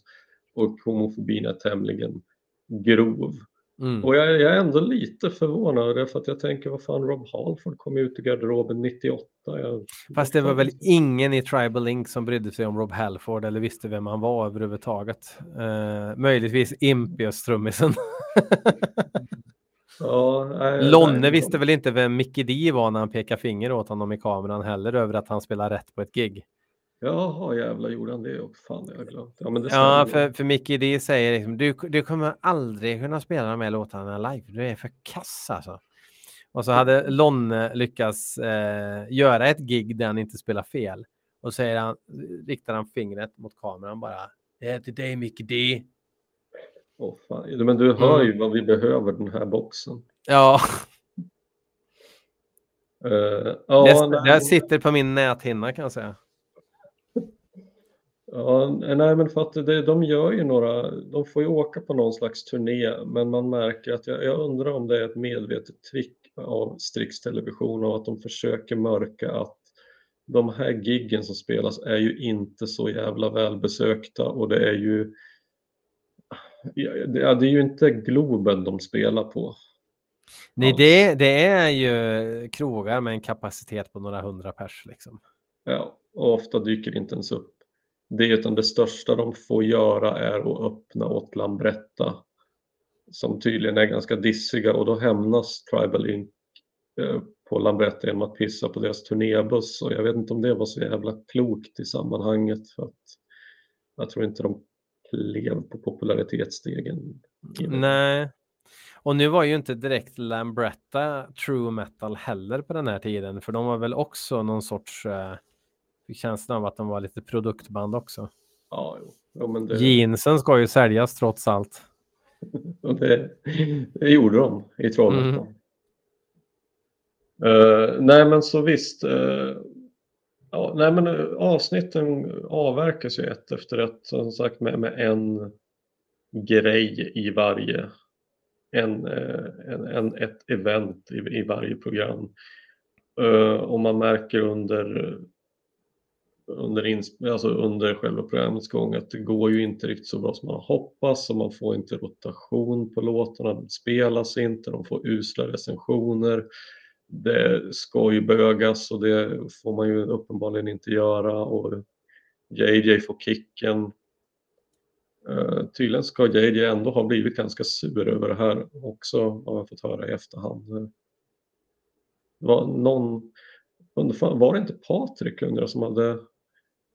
och homofobin är tämligen grov. Mm. Och jag, jag, är ändå lite förvånad för att jag tänker vad fan Rob Halford kom ut i garderoben 98. Jag, Fast det var väl ingen i Tribal Link som brydde sig om Rob Halford eller visste vem han var överhuvudtaget. Uh, möjligtvis Impius trummisen. ja, Lonne nej, visste väl inte vem Mickey D var när han pekade finger åt honom i kameran heller över att han spelar rätt på ett gig. Jaha, jävlar gjorde han det också? Fan, jag har glömt. Ja, men det ja för, för Mickey D säger liksom, du, du kommer aldrig kunna spela de här låtarna live. Du är för kass alltså. Och så hade Lonne lyckats eh, göra ett gig där han inte spelar fel. Och säger han, riktar han fingret mot kameran bara. Det är till dig Mickey D. Oh, fan. Men du hör mm. ju vad vi behöver den här boxen. Ja. Uh, ja, det, det sitter på min näthinna kan jag säga. Ja, nej men för att det, de gör ju några, de får ju åka på någon slags turné men man märker att jag, jag undrar om det är ett medvetet trick av Strix Television och att de försöker mörka att de här giggen som spelas är ju inte så jävla välbesökta och det är ju det är ju inte Globen de spelar på. Nej, det, det är ju krogar med en kapacitet på några hundra pers liksom. Ja, och ofta dyker inte ens upp det utan det största de får göra är att öppna åt Lambretta som tydligen är ganska dissiga och då hämnas Tribal Inc eh, på Lambretta genom att pissa på deras turnébuss och jag vet inte om det var så jävla klokt i sammanhanget för att jag tror inte de klev på popularitetsstegen. Nej, och nu var ju inte direkt Lambretta true metal heller på den här tiden för de var väl också någon sorts uh Fick känslan av att de var lite produktband också. Ja, jo. Ja, men det... Jeansen ska ju säljas trots allt. *laughs* det, det gjorde de i Trollhättan. Mm. Uh, nej men så visst. Uh, ja, nej men uh, avsnitten avverkas ju ett efter ett som sagt med, med en grej i varje en, en, en, ett event i, i varje program. och man märker under under, alltså under själva programmets gång att det går ju inte riktigt så bra som man hoppas och man får inte rotation på låtarna, de spelas inte, de får usla recensioner. Det ska ju bögas och det får man ju uppenbarligen inte göra och JJ får kicken. Uh, tydligen ska JJ ändå ha blivit ganska sur över det här också har jag fått höra i efterhand. Det var någon, var det inte Patrik undrar som hade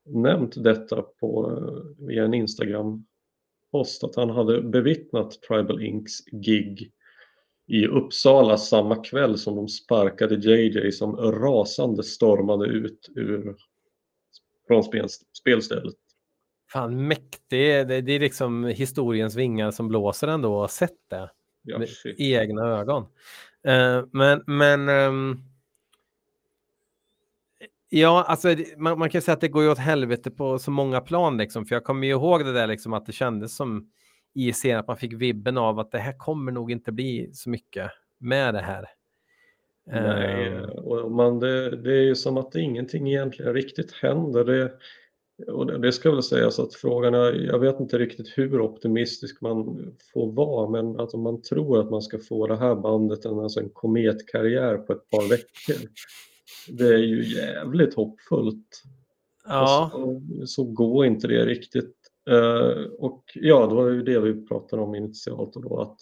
nämnt detta på, eh, via en Instagram-post att han hade bevittnat Tribal Inks gig i Uppsala samma kväll som de sparkade JJ som rasande stormade ut ur, från spel, spelstället. Fan mäktigt, det, det är liksom historiens vingar som blåser ändå, sett det ja, med egna ögon. Uh, men men um Ja, alltså man, man, kan säga att det går ju åt helvete på så många plan liksom, för jag kommer ju ihåg det där liksom att det kändes som i scenen att man fick vibben av att det här kommer nog inte bli så mycket med det här. Nej, uh... och man, det, det, är ju som att ingenting egentligen riktigt händer. Det, och det, det ska väl sägas att frågan är, jag vet inte riktigt hur optimistisk man får vara, men att om man tror att man ska få det här bandet en, alltså en kometkarriär på ett par veckor det är ju jävligt hoppfullt. Ja. Så, så går inte det riktigt. Uh, och ja, det var ju det vi pratade om initialt och då att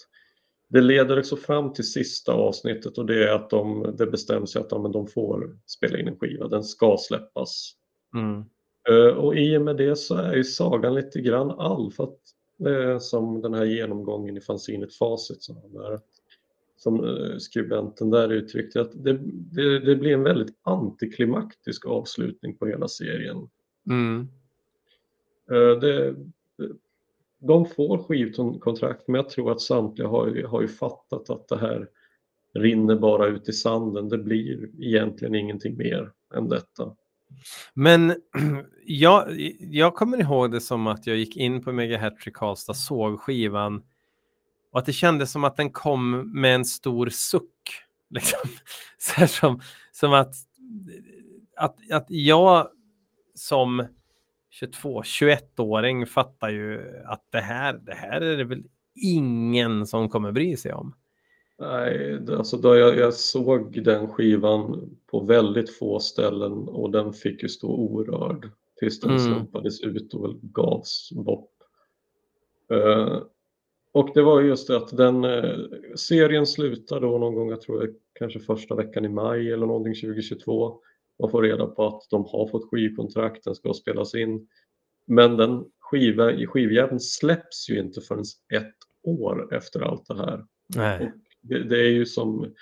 det leder också fram till sista avsnittet och det är att de, det bestäms att de, de får spela in en skiva, den ska släppas. Mm. Uh, och i och med det så är ju sagan lite grann all för att Det är som den här genomgången i fanzinet Facit som, där, som eh, skribenten där uttryckte att det, det, det blir en väldigt antiklimaktisk avslutning på hela serien. Mm. Eh, det, de får skivkontrakt men jag tror att samtliga har har ju fattat att det här rinner bara ut i sanden. Det blir egentligen ingenting mer än detta. Men *clears throat* jag, jag kommer ihåg det som att jag gick in på Mega Hattrick Karlstad, såg skivan och att det kändes som att den kom med en stor suck. *laughs* Liksom. Så som, som att, att, att jag som 22, 21-åring fattar ju att det här, det här är det väl ingen som kommer bry sig om. Nej, alltså då jag, jag, såg den skivan på väldigt få ställen och den fick ju stå orörd tills den mm. slumpades ut och gavs bort. Uh, och det var just det att den uh, serien slutar då någon gång, jag tror det kanske första veckan i maj eller någonting 2022. Man får reda på att de har fått skivkontrakt, den ska spelas in. Men den skiva, skivjäveln släpps ju inte förrän ett år efter allt det här. Nej. Det, det, är ju som,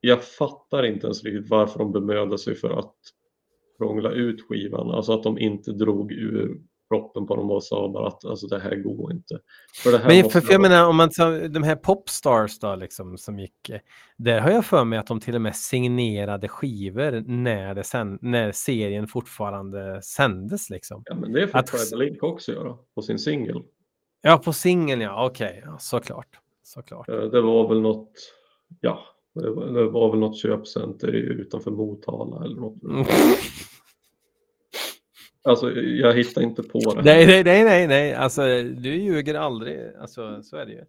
jag fattar inte ens riktigt varför de bemödar sig för att prångla ut skivan, alltså att de inte drog ur proppen på dem och sa bara att alltså, det här går inte. För det här Men för, för jag menar om man tar de här popstars då liksom som gick, där har jag för mig att de till och med signerade skivor när, det sen, när serien fortfarande sändes liksom. Ja men det får Tribal Link också göra på sin singel. Ja på singeln ja, okej, okay. ja, såklart. såklart. Eh, det var väl något, ja, det var, det var väl något köpcenter utanför Motala eller något. *laughs* Alltså jag hittar inte på det. Nej, nej, nej, nej, nej. Alltså du ljuger aldrig. Alltså så är det ju.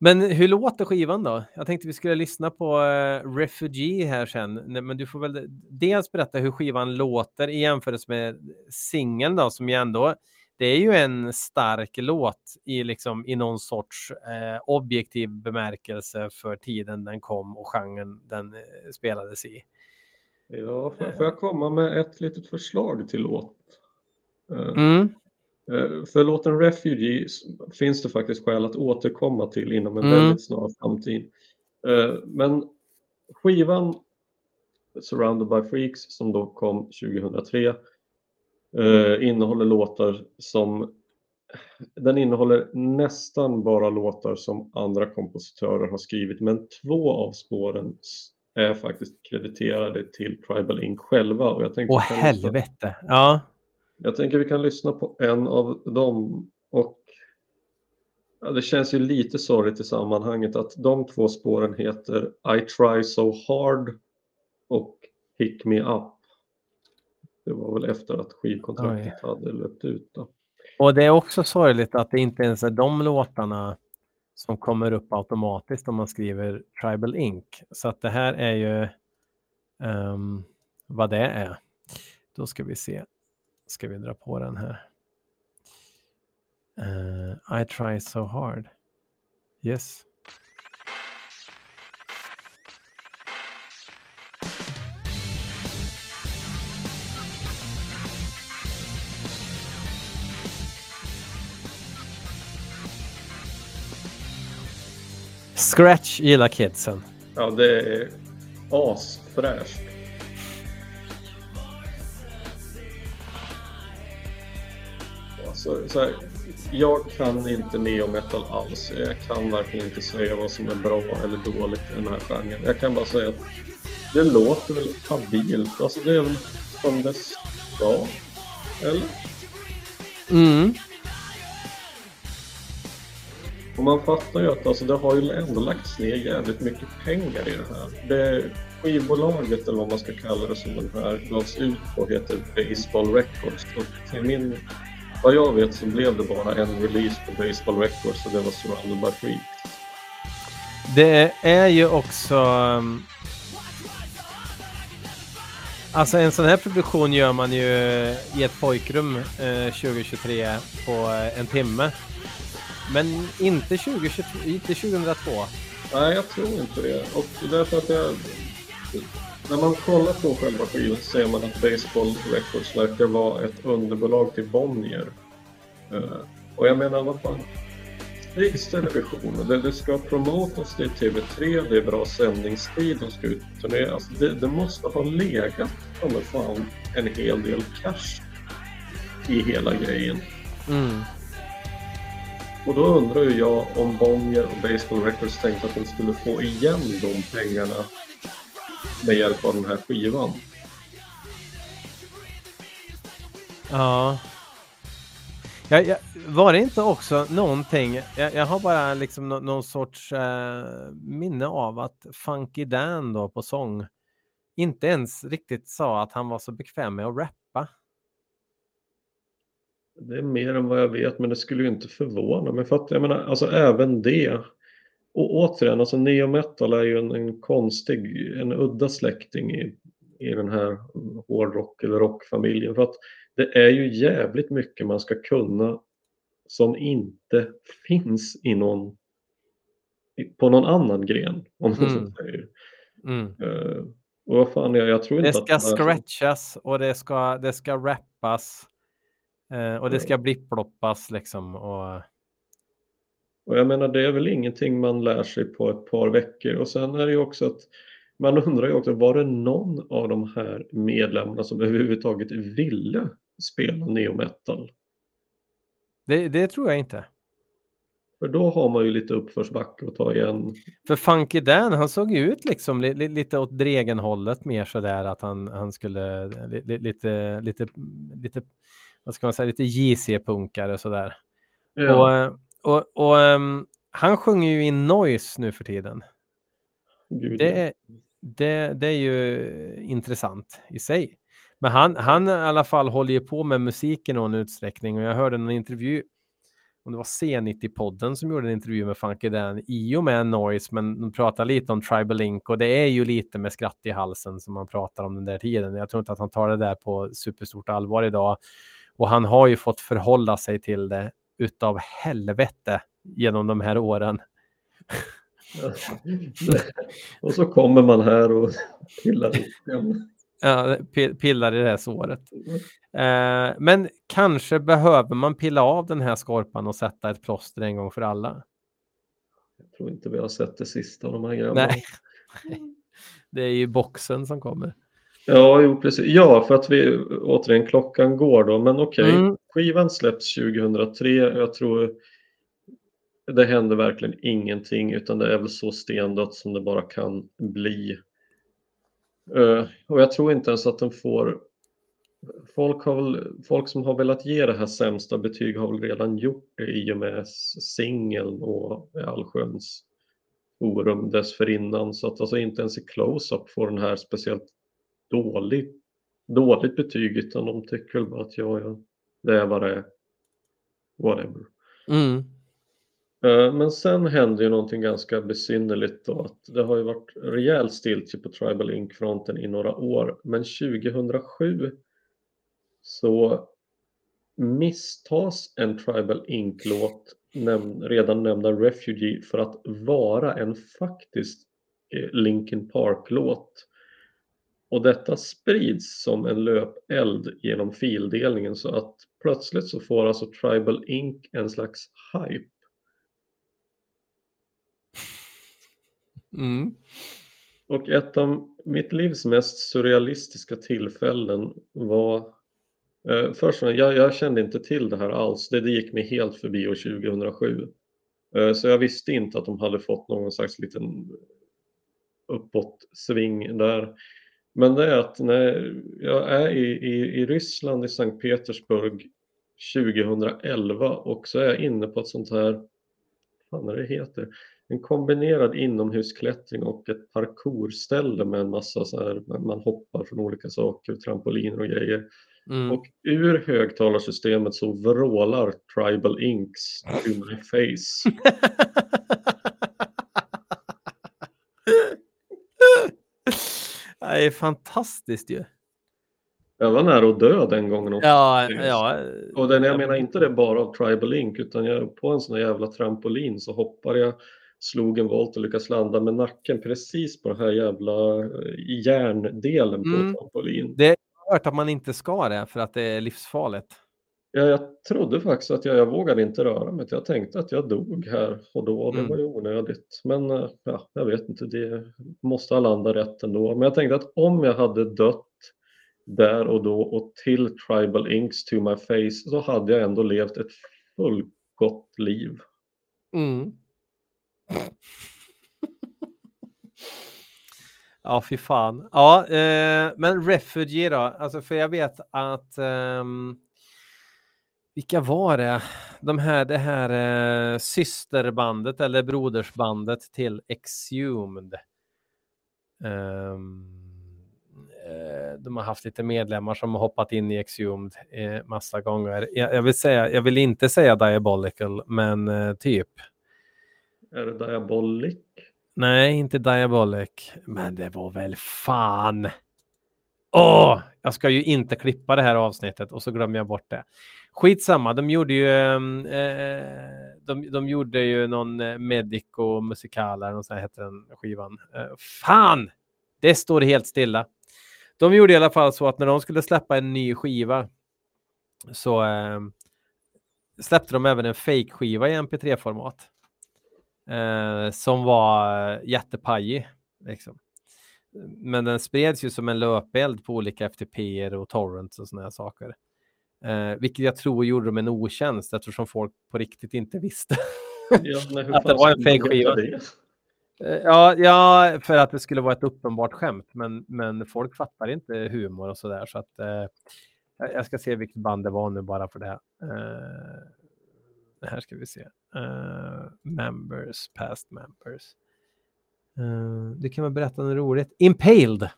Men hur låter skivan då? Jag tänkte vi skulle lyssna på uh, Refugee här sen, men du får väl dels berätta hur skivan låter i jämförelse med singeln då, som ju ändå, det är ju en stark låt i liksom i någon sorts uh, objektiv bemärkelse för tiden den kom och genren den uh, spelades i. Ja, får, får jag komma med ett litet förslag till låt? Eh, mm. Eh, för låten Refugee finns det faktiskt skäl att återkomma till inom en mm. väldigt snar framtid. Eh, men skivan Surrounded by Freaks som då kom 2003 innehåller låtar som den innehåller nästan bara låtar som andra kompositörer har skrivit men två av spåren är faktiskt krediterade till Tribal Inc själva. Och jag tänkte Åh helvete! Lyssna, ja. Jag tänker vi kan lyssna på en av dem och ja, det känns ju lite sorgligt i sammanhanget att de två spåren heter I try so hard och Pick me up. Det var väl efter att skivkontraktet Oj. hade löpt ut. Då. Och det är också sorgligt att det inte ens är de låtarna som kommer upp automatiskt om man skriver Tribal Inc. Så att det här är ju um, vad det är. Då ska vi se. Ska vi dra på den här. Uh, I try so hard. Yes. Scratch gillar kidsen. Ja, det är asfräscht. Alltså, så här, jag kan inte neometal alls. Jag kan verkligen inte säga vad som är bra eller dåligt i den här genren. Jag kan bara säga att det låter väl habilt. Alltså det är väl som det ska. Eller? Mm. Och man fattar ju att alltså, det har ju ändå lagts ner jävligt mycket pengar i det här. Det skivbolaget, eller vad man ska kalla det, som den här gavs ut på heter Baseball Records. Och till min, vad jag vet så blev det bara en release på Baseball Records och det var Surrounded by Freaks. Det är ju också... Um, alltså en sån här produktion gör man ju i ett pojkrum eh, 2023 på eh, en timme. Men inte, 2022, inte 2002. Nej, jag tror inte det. Och därför att jag... När man kollar på själva skivan så ser man att Baseball Records verkar vara ett underbolag till Bonnier. Uh, Och jag menar, vad fan. Riks Television, det, det ska promotas, det är TV3, det är bra sändningstid, de ska ut turnera. Alltså det, det måste ha legat, ja fan, en hel del cash i hela grejen. Mm. Och då undrar ju jag om Bonnier och Baseball Records tänkte att de skulle få igen de pengarna med hjälp av den här skivan. Ja. Jag, jag, var det inte också någonting, jag, jag har bara liksom no, någon sorts eh, minne av att Funky Dan då på sång inte ens riktigt sa att han var så bekväm med att rappa. Det är mer än vad jag vet, men det skulle ju inte förvåna mig. För att jag menar, alltså även det. Och återigen, alltså neo metal är ju en, en konstig, en udda släkting i, i den här hårdrock eller rockfamiljen. För att det är ju jävligt mycket man ska kunna som inte finns i någon, på någon annan gren. Om man Mm. så säger. Mm. Eh, och vad fan, jag, jag tror Det inte ska att... här- scratchas och det ska, det ska rappas. Eh, och det ska blipploppas liksom. Och, Och jag menar, det är väl ingenting man lär sig på ett par veckor. Och sen är det ju också att man undrar ju också, var det någon av de här medlemmarna som överhuvudtaget ville spela neo metal? det, det tror jag inte. För då har man ju lite uppförsbacke att ta igen. För Funky Dan, han såg ju ut liksom li, li, lite åt Dregen-hållet mer sådär att han, han skulle li, lite, lite, lite, vad ska man säga, lite JC-punkare sådär. Och, eh, och, och ehm, han sjunger ju i noise nu för tiden. Gud, Det är, det, det är ju intressant i sig. Men han, han i alla fall håller ju på med musik i någon utsträckning och jag hörde en intervju, om det var C90-podden som gjorde en intervju med Funky Dan i och med Noise, men de pratar lite om Tribal Link och det är ju lite med skratt i halsen som man pratar om den där tiden. Jag tror inte att han tar det där på superstort allvar idag. Och han har ju fått förhålla sig till det utav helvete genom de här åren. *laughs* och så kommer man här och pillar igen. Ja, pi- pillar i det här såret. Eh, men kanske behöver man pilla av den här skorpan och sätta ett plåster en gång för alla. Jag tror inte vi har sett det sista av de här grabbarna. Nej. *laughs* Det är ju boxen som kommer. Ja, jo, precis. Ja, för att vi återigen klockan går då. Men okej, Mm. skivan släpps 2003. Jag tror det händer verkligen ingenting utan det är väl så stendött som det bara kan bli. Eh, och jag tror inte ens att den får... Folk, har väl, folk som har velat ge det här sämsta betyg har väl redan gjort det i och med singeln och allsköns forum dessförinnan. Så att alltså inte ens i close-up får den här speciellt dåligt, dåligt betyg utan de tycker väl bara att ja, ja, det är vad det är. Whatever. Mm. Eh, Men sen hände ju någonting ganska besynnerligt då att det har ju varit rejäl stiltje på Tribal Inc-fronten i några år. Men 2007 så misstas en Tribal Inc-låt, näm- redan nämnda Refugee, för att vara en faktisk eh, Linkin Park-låt. Och detta sprids som en löpeld genom fildelningen så att plötsligt så får alltså Tribal Inc en slags hype. Mm. Och ett av mitt livs mest surrealistiska tillfällen var eh, Först jag, jag kände inte till det här alls, det, det gick mig helt förbi år 2007. Eh, så jag visste inte att de hade fått någon slags liten uppåt-sving där. Men det är att när jag är i, i, i Ryssland, i Sankt Petersburg 2011 och så är jag inne på ett sånt här, vad fan är det heter, en kombinerad inomhusklättring och ett parkourställe med en massa så här, man hoppar från olika saker, trampoliner och grejer. Mm. Och ur högtalarsystemet så vrålar Tribal Inks to my face. *laughs* det är fantastiskt ju. Jag var nära att dö den gången också. Ja, ja. Och den, jag menar inte det bara av Tribal Ink utan jag, på en sån här jävla trampolin så hoppade jag, slog en volt och lyckades landa med nacken precis på den här jävla eh, järndelen på Mm. trampolin. Det jag hört att man inte ska det för att det är livsfarligt. Ja, jag trodde faktiskt att jag, jag vågade inte röra mig. Jag tänkte att jag dog här och då det Mm. var ju onödigt. Men eh, ja, jag vet inte, det måste ha landat rätt ändå. Men jag tänkte att om jag hade dött där och då och till Tribal Inks to my face så hade jag ändå levt ett fullgott liv. Mm. Ja, fy fan. Ja, eh, men Refugee då? Alltså, för jag vet att... ehm, vilka var det? De här, det här eh, systerbandet eller brodersbandet till Exhumed. Eh, de har haft lite medlemmar som har hoppat in i Exhumed eh, massa gånger. Jag, jag, vill säga, jag vill inte säga Diabolical, men eh, typ. Är det Diabolic? Nej, inte Diabolic. Men det var väl fan. Åh, jag ska ju inte klippa det här avsnittet och så glömmer jag bort det. Skitsamma, de gjorde ju, ehm, eh, de, de gjorde ju någon eh, Medico musikal, eller så hette heter den skivan. Eh, fan! Det står helt stilla. De gjorde i alla fall så att när de skulle släppa en ny skiva så eh, släppte de även en fake-skiva i mp3-format. Eh, som var eh, jättepajig. Liksom. Men den spreds ju som en löpeld på olika FTP och torrents och sådana här saker. Eh, vilket jag tror gjorde dem en otjänst eftersom folk på riktigt inte visste. Ja, nej, *laughs* Att det var en skulle fake de veta skiva. det? Eh, ja, ja, för att det skulle vara ett uppenbart skämt. Men, men folk fattar inte humor och sådär. Så att eh, jag ska se vilket band det var nu bara för det. Eh, här ska vi se. Eh, members, past members. Eh, du kan väl berätta något roligt. Impaled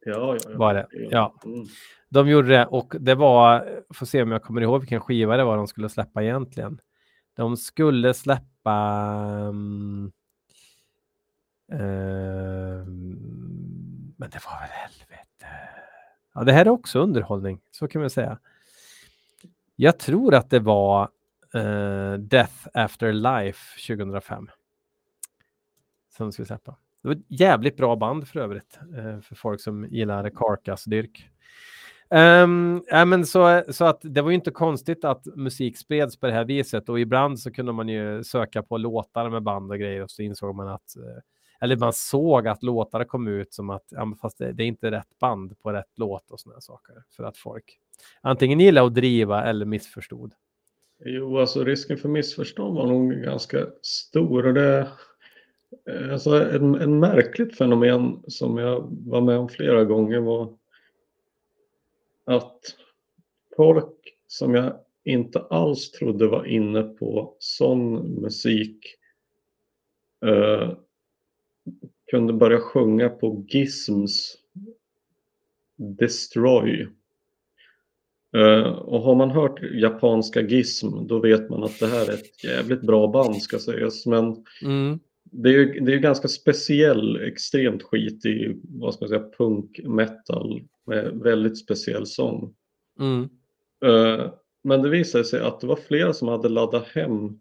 Ja, ja, ja. var det. Ja, Mm. de gjorde det och det var, får se om jag kommer ihåg vilken skiva det var de skulle släppa egentligen. De skulle släppa um, ehm, men det var väl helvete. Ja, det här är också underhållning, så kan man säga. Jag tror att det var eh, Death After Life 2005. Som de skulle släppa. Det var ett jävligt bra band för övrigt. Eh, för folk som gillar Carcass-dyrk. Um, ja, men så, så att det var ju inte konstigt att musik spreds på det här viset och ibland så kunde man ju söka på låtar med band och grejer och så insåg man att eh, eller man såg att låtar kom ut som att ja, men fast det, det är inte rätt band på rätt låt och sådana saker för att folk antingen gillar att driva eller missförstod. Jo, alltså risken för missförstånd var nog ganska stor. Och det, Eh, alltså en, en märkligt fenomen som jag var med om flera gånger var att folk som jag inte alls trodde var inne på sån musik eh, kunde börja sjunga på Gizms Destroy. Eh, och har man hört japanska Gizm då vet man att det här är ett jävligt bra band ska sägas. Men Mm det är ju det är ganska speciell, extremt skit i vad ska man säga, punk metal med väldigt speciell sång. Mm. Eh, men det visade sig att det var flera som hade laddat hem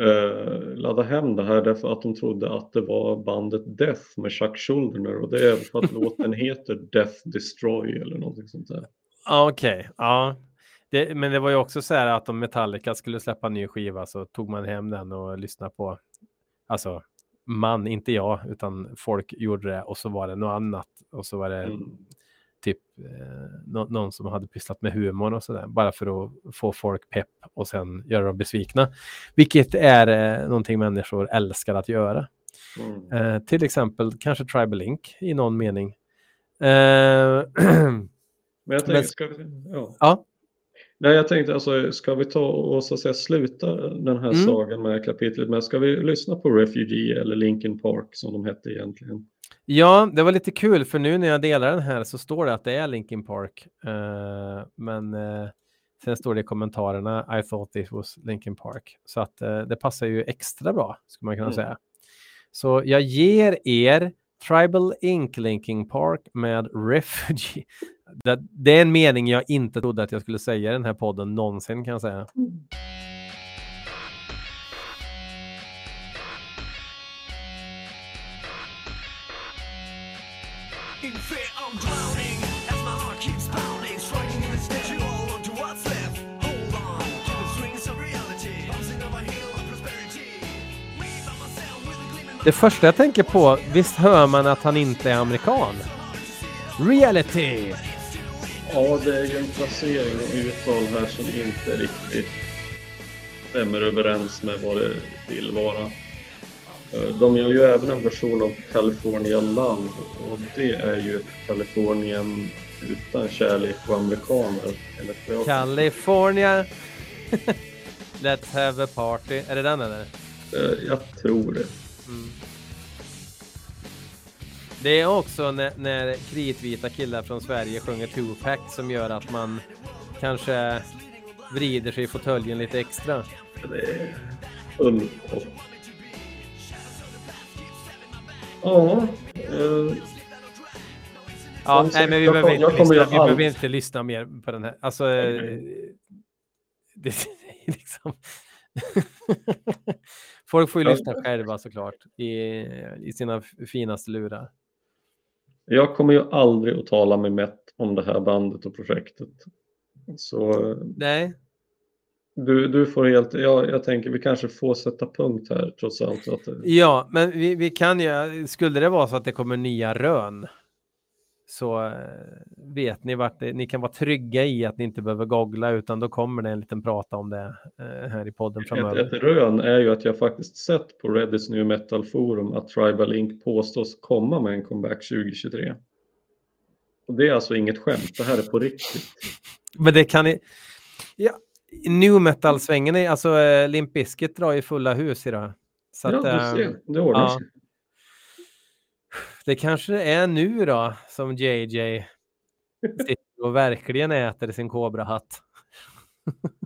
uh, laddat hem det här därför att de trodde att det var bandet Death med Chuck Schuldiner och det är för att låten *laughs* heter Death Destroy eller någonting sånt där. Ja, Okej, ja. Det, men det var ju också så här att om Metallica skulle släppa en ny skiva så tog man hem den och lyssnade på, alltså man, inte jag, utan folk gjorde det och så var det något annat och så var det Mm. typ eh, nå- någon som hade pysslat med humor och sådär, bara för att få folk pepp och sen göra dem besvikna. Vilket är eh, någonting människor älskar att göra. Mm. Eh, till exempel kanske Tribal Link i någon mening. Eh, *clears throat* Men jag tänkte, Men- ska vi, ja. ja, Nej, jag tänkte alltså, ska vi ta och så säga sluta den här Mm. sagan med kapitlet med, ska vi lyssna på Refugee eller Linkin Park som de hette egentligen? Ja, det var lite kul för nu när jag delar den här så står det att det är Linkin Park. Eh, men eh, sen står det i kommentarerna I thought this was Linkin Park. Så att eh, det passar ju extra bra, skulle man kunna Mm. säga. Så jag ger er Tribal Ink Linkin Park med Refugee. Det, det, är en mening jag inte trodde att jag skulle säga i den här podden någonsin kan jag säga. Det första jag tänker på, visst hör man att han inte är amerikan? Reality! Ja, det är ju en placering och uttal här som inte riktigt stämmer överens med vad det vill vara. Eh, de gör ju även en version av California Love och det är ju Kalifornien utan kärlek och amerikaner. California! *laughs* Let's have a party. Är det den eller? Eh, jag tror det. Mm. Det är också när, när kritvita killar från Sverige sjunger Tupac som gör att man kanske vrider sig i fåtöljen lite extra. Det är. Ja. Eh, ja, nej, men vi, behöver, inte lyssna, vi behöver inte lyssna mer på den här. Alltså, okay. *laughs* det, liksom... *laughs* Folk får ju lyssna själva såklart i, i sina finaste lurar. Jag kommer ju aldrig att tala med Met om det här bandet och projektet. Så Nej. Du, du får helt, ja, jag tänker vi kanske får sätta punkt här trots allt. Att, ja, men vi, vi kan ju, skulle det vara så att det kommer nya rön så eh, vet ni vart det, ni kan vara trygga i att ni inte behöver googla utan då kommer det en liten prata om det eh, här i podden framöver. Ett, ett rön är ju att jag faktiskt sett på Reddits New Metal Forum att Tribal Inc påstås komma med en comeback 2023. Och det är alltså inget skämt, det här är på riktigt. Men det kan ni... Ja, New Metal-svängen, alltså eh, Limp Bizkit drar ju fulla hus idag. Så ja, att, du ser, det ordnar ja. sig. Det kanske är nu då som JJ sitter och verkligen äter sin kobrahatt. *laughs*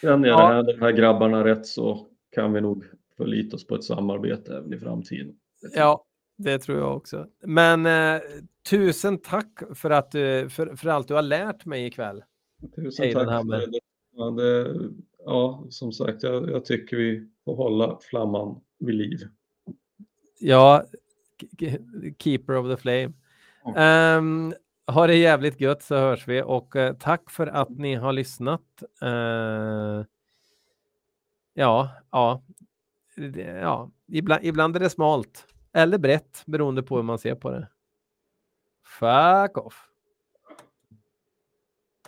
Känner jag ja. här, de här grabbarna rätt så kan vi nog förlita oss på ett samarbete även i framtiden. Ja, det tror jag också. Men eh, tusen tack för, att du, för, för allt du har lärt mig ikväll. Tusen Hej, tack för det. Ja, det. Ja, som sagt, jag, jag tycker vi får hålla flamman vid liv. Ja, keeper of the flame. Um, ha det jävligt gött så hörs vi och uh, tack för att ni har lyssnat. Uh, ja, ja, ja, ibland, ibland är det smalt eller brett beroende på hur man ser på det. Fuck off.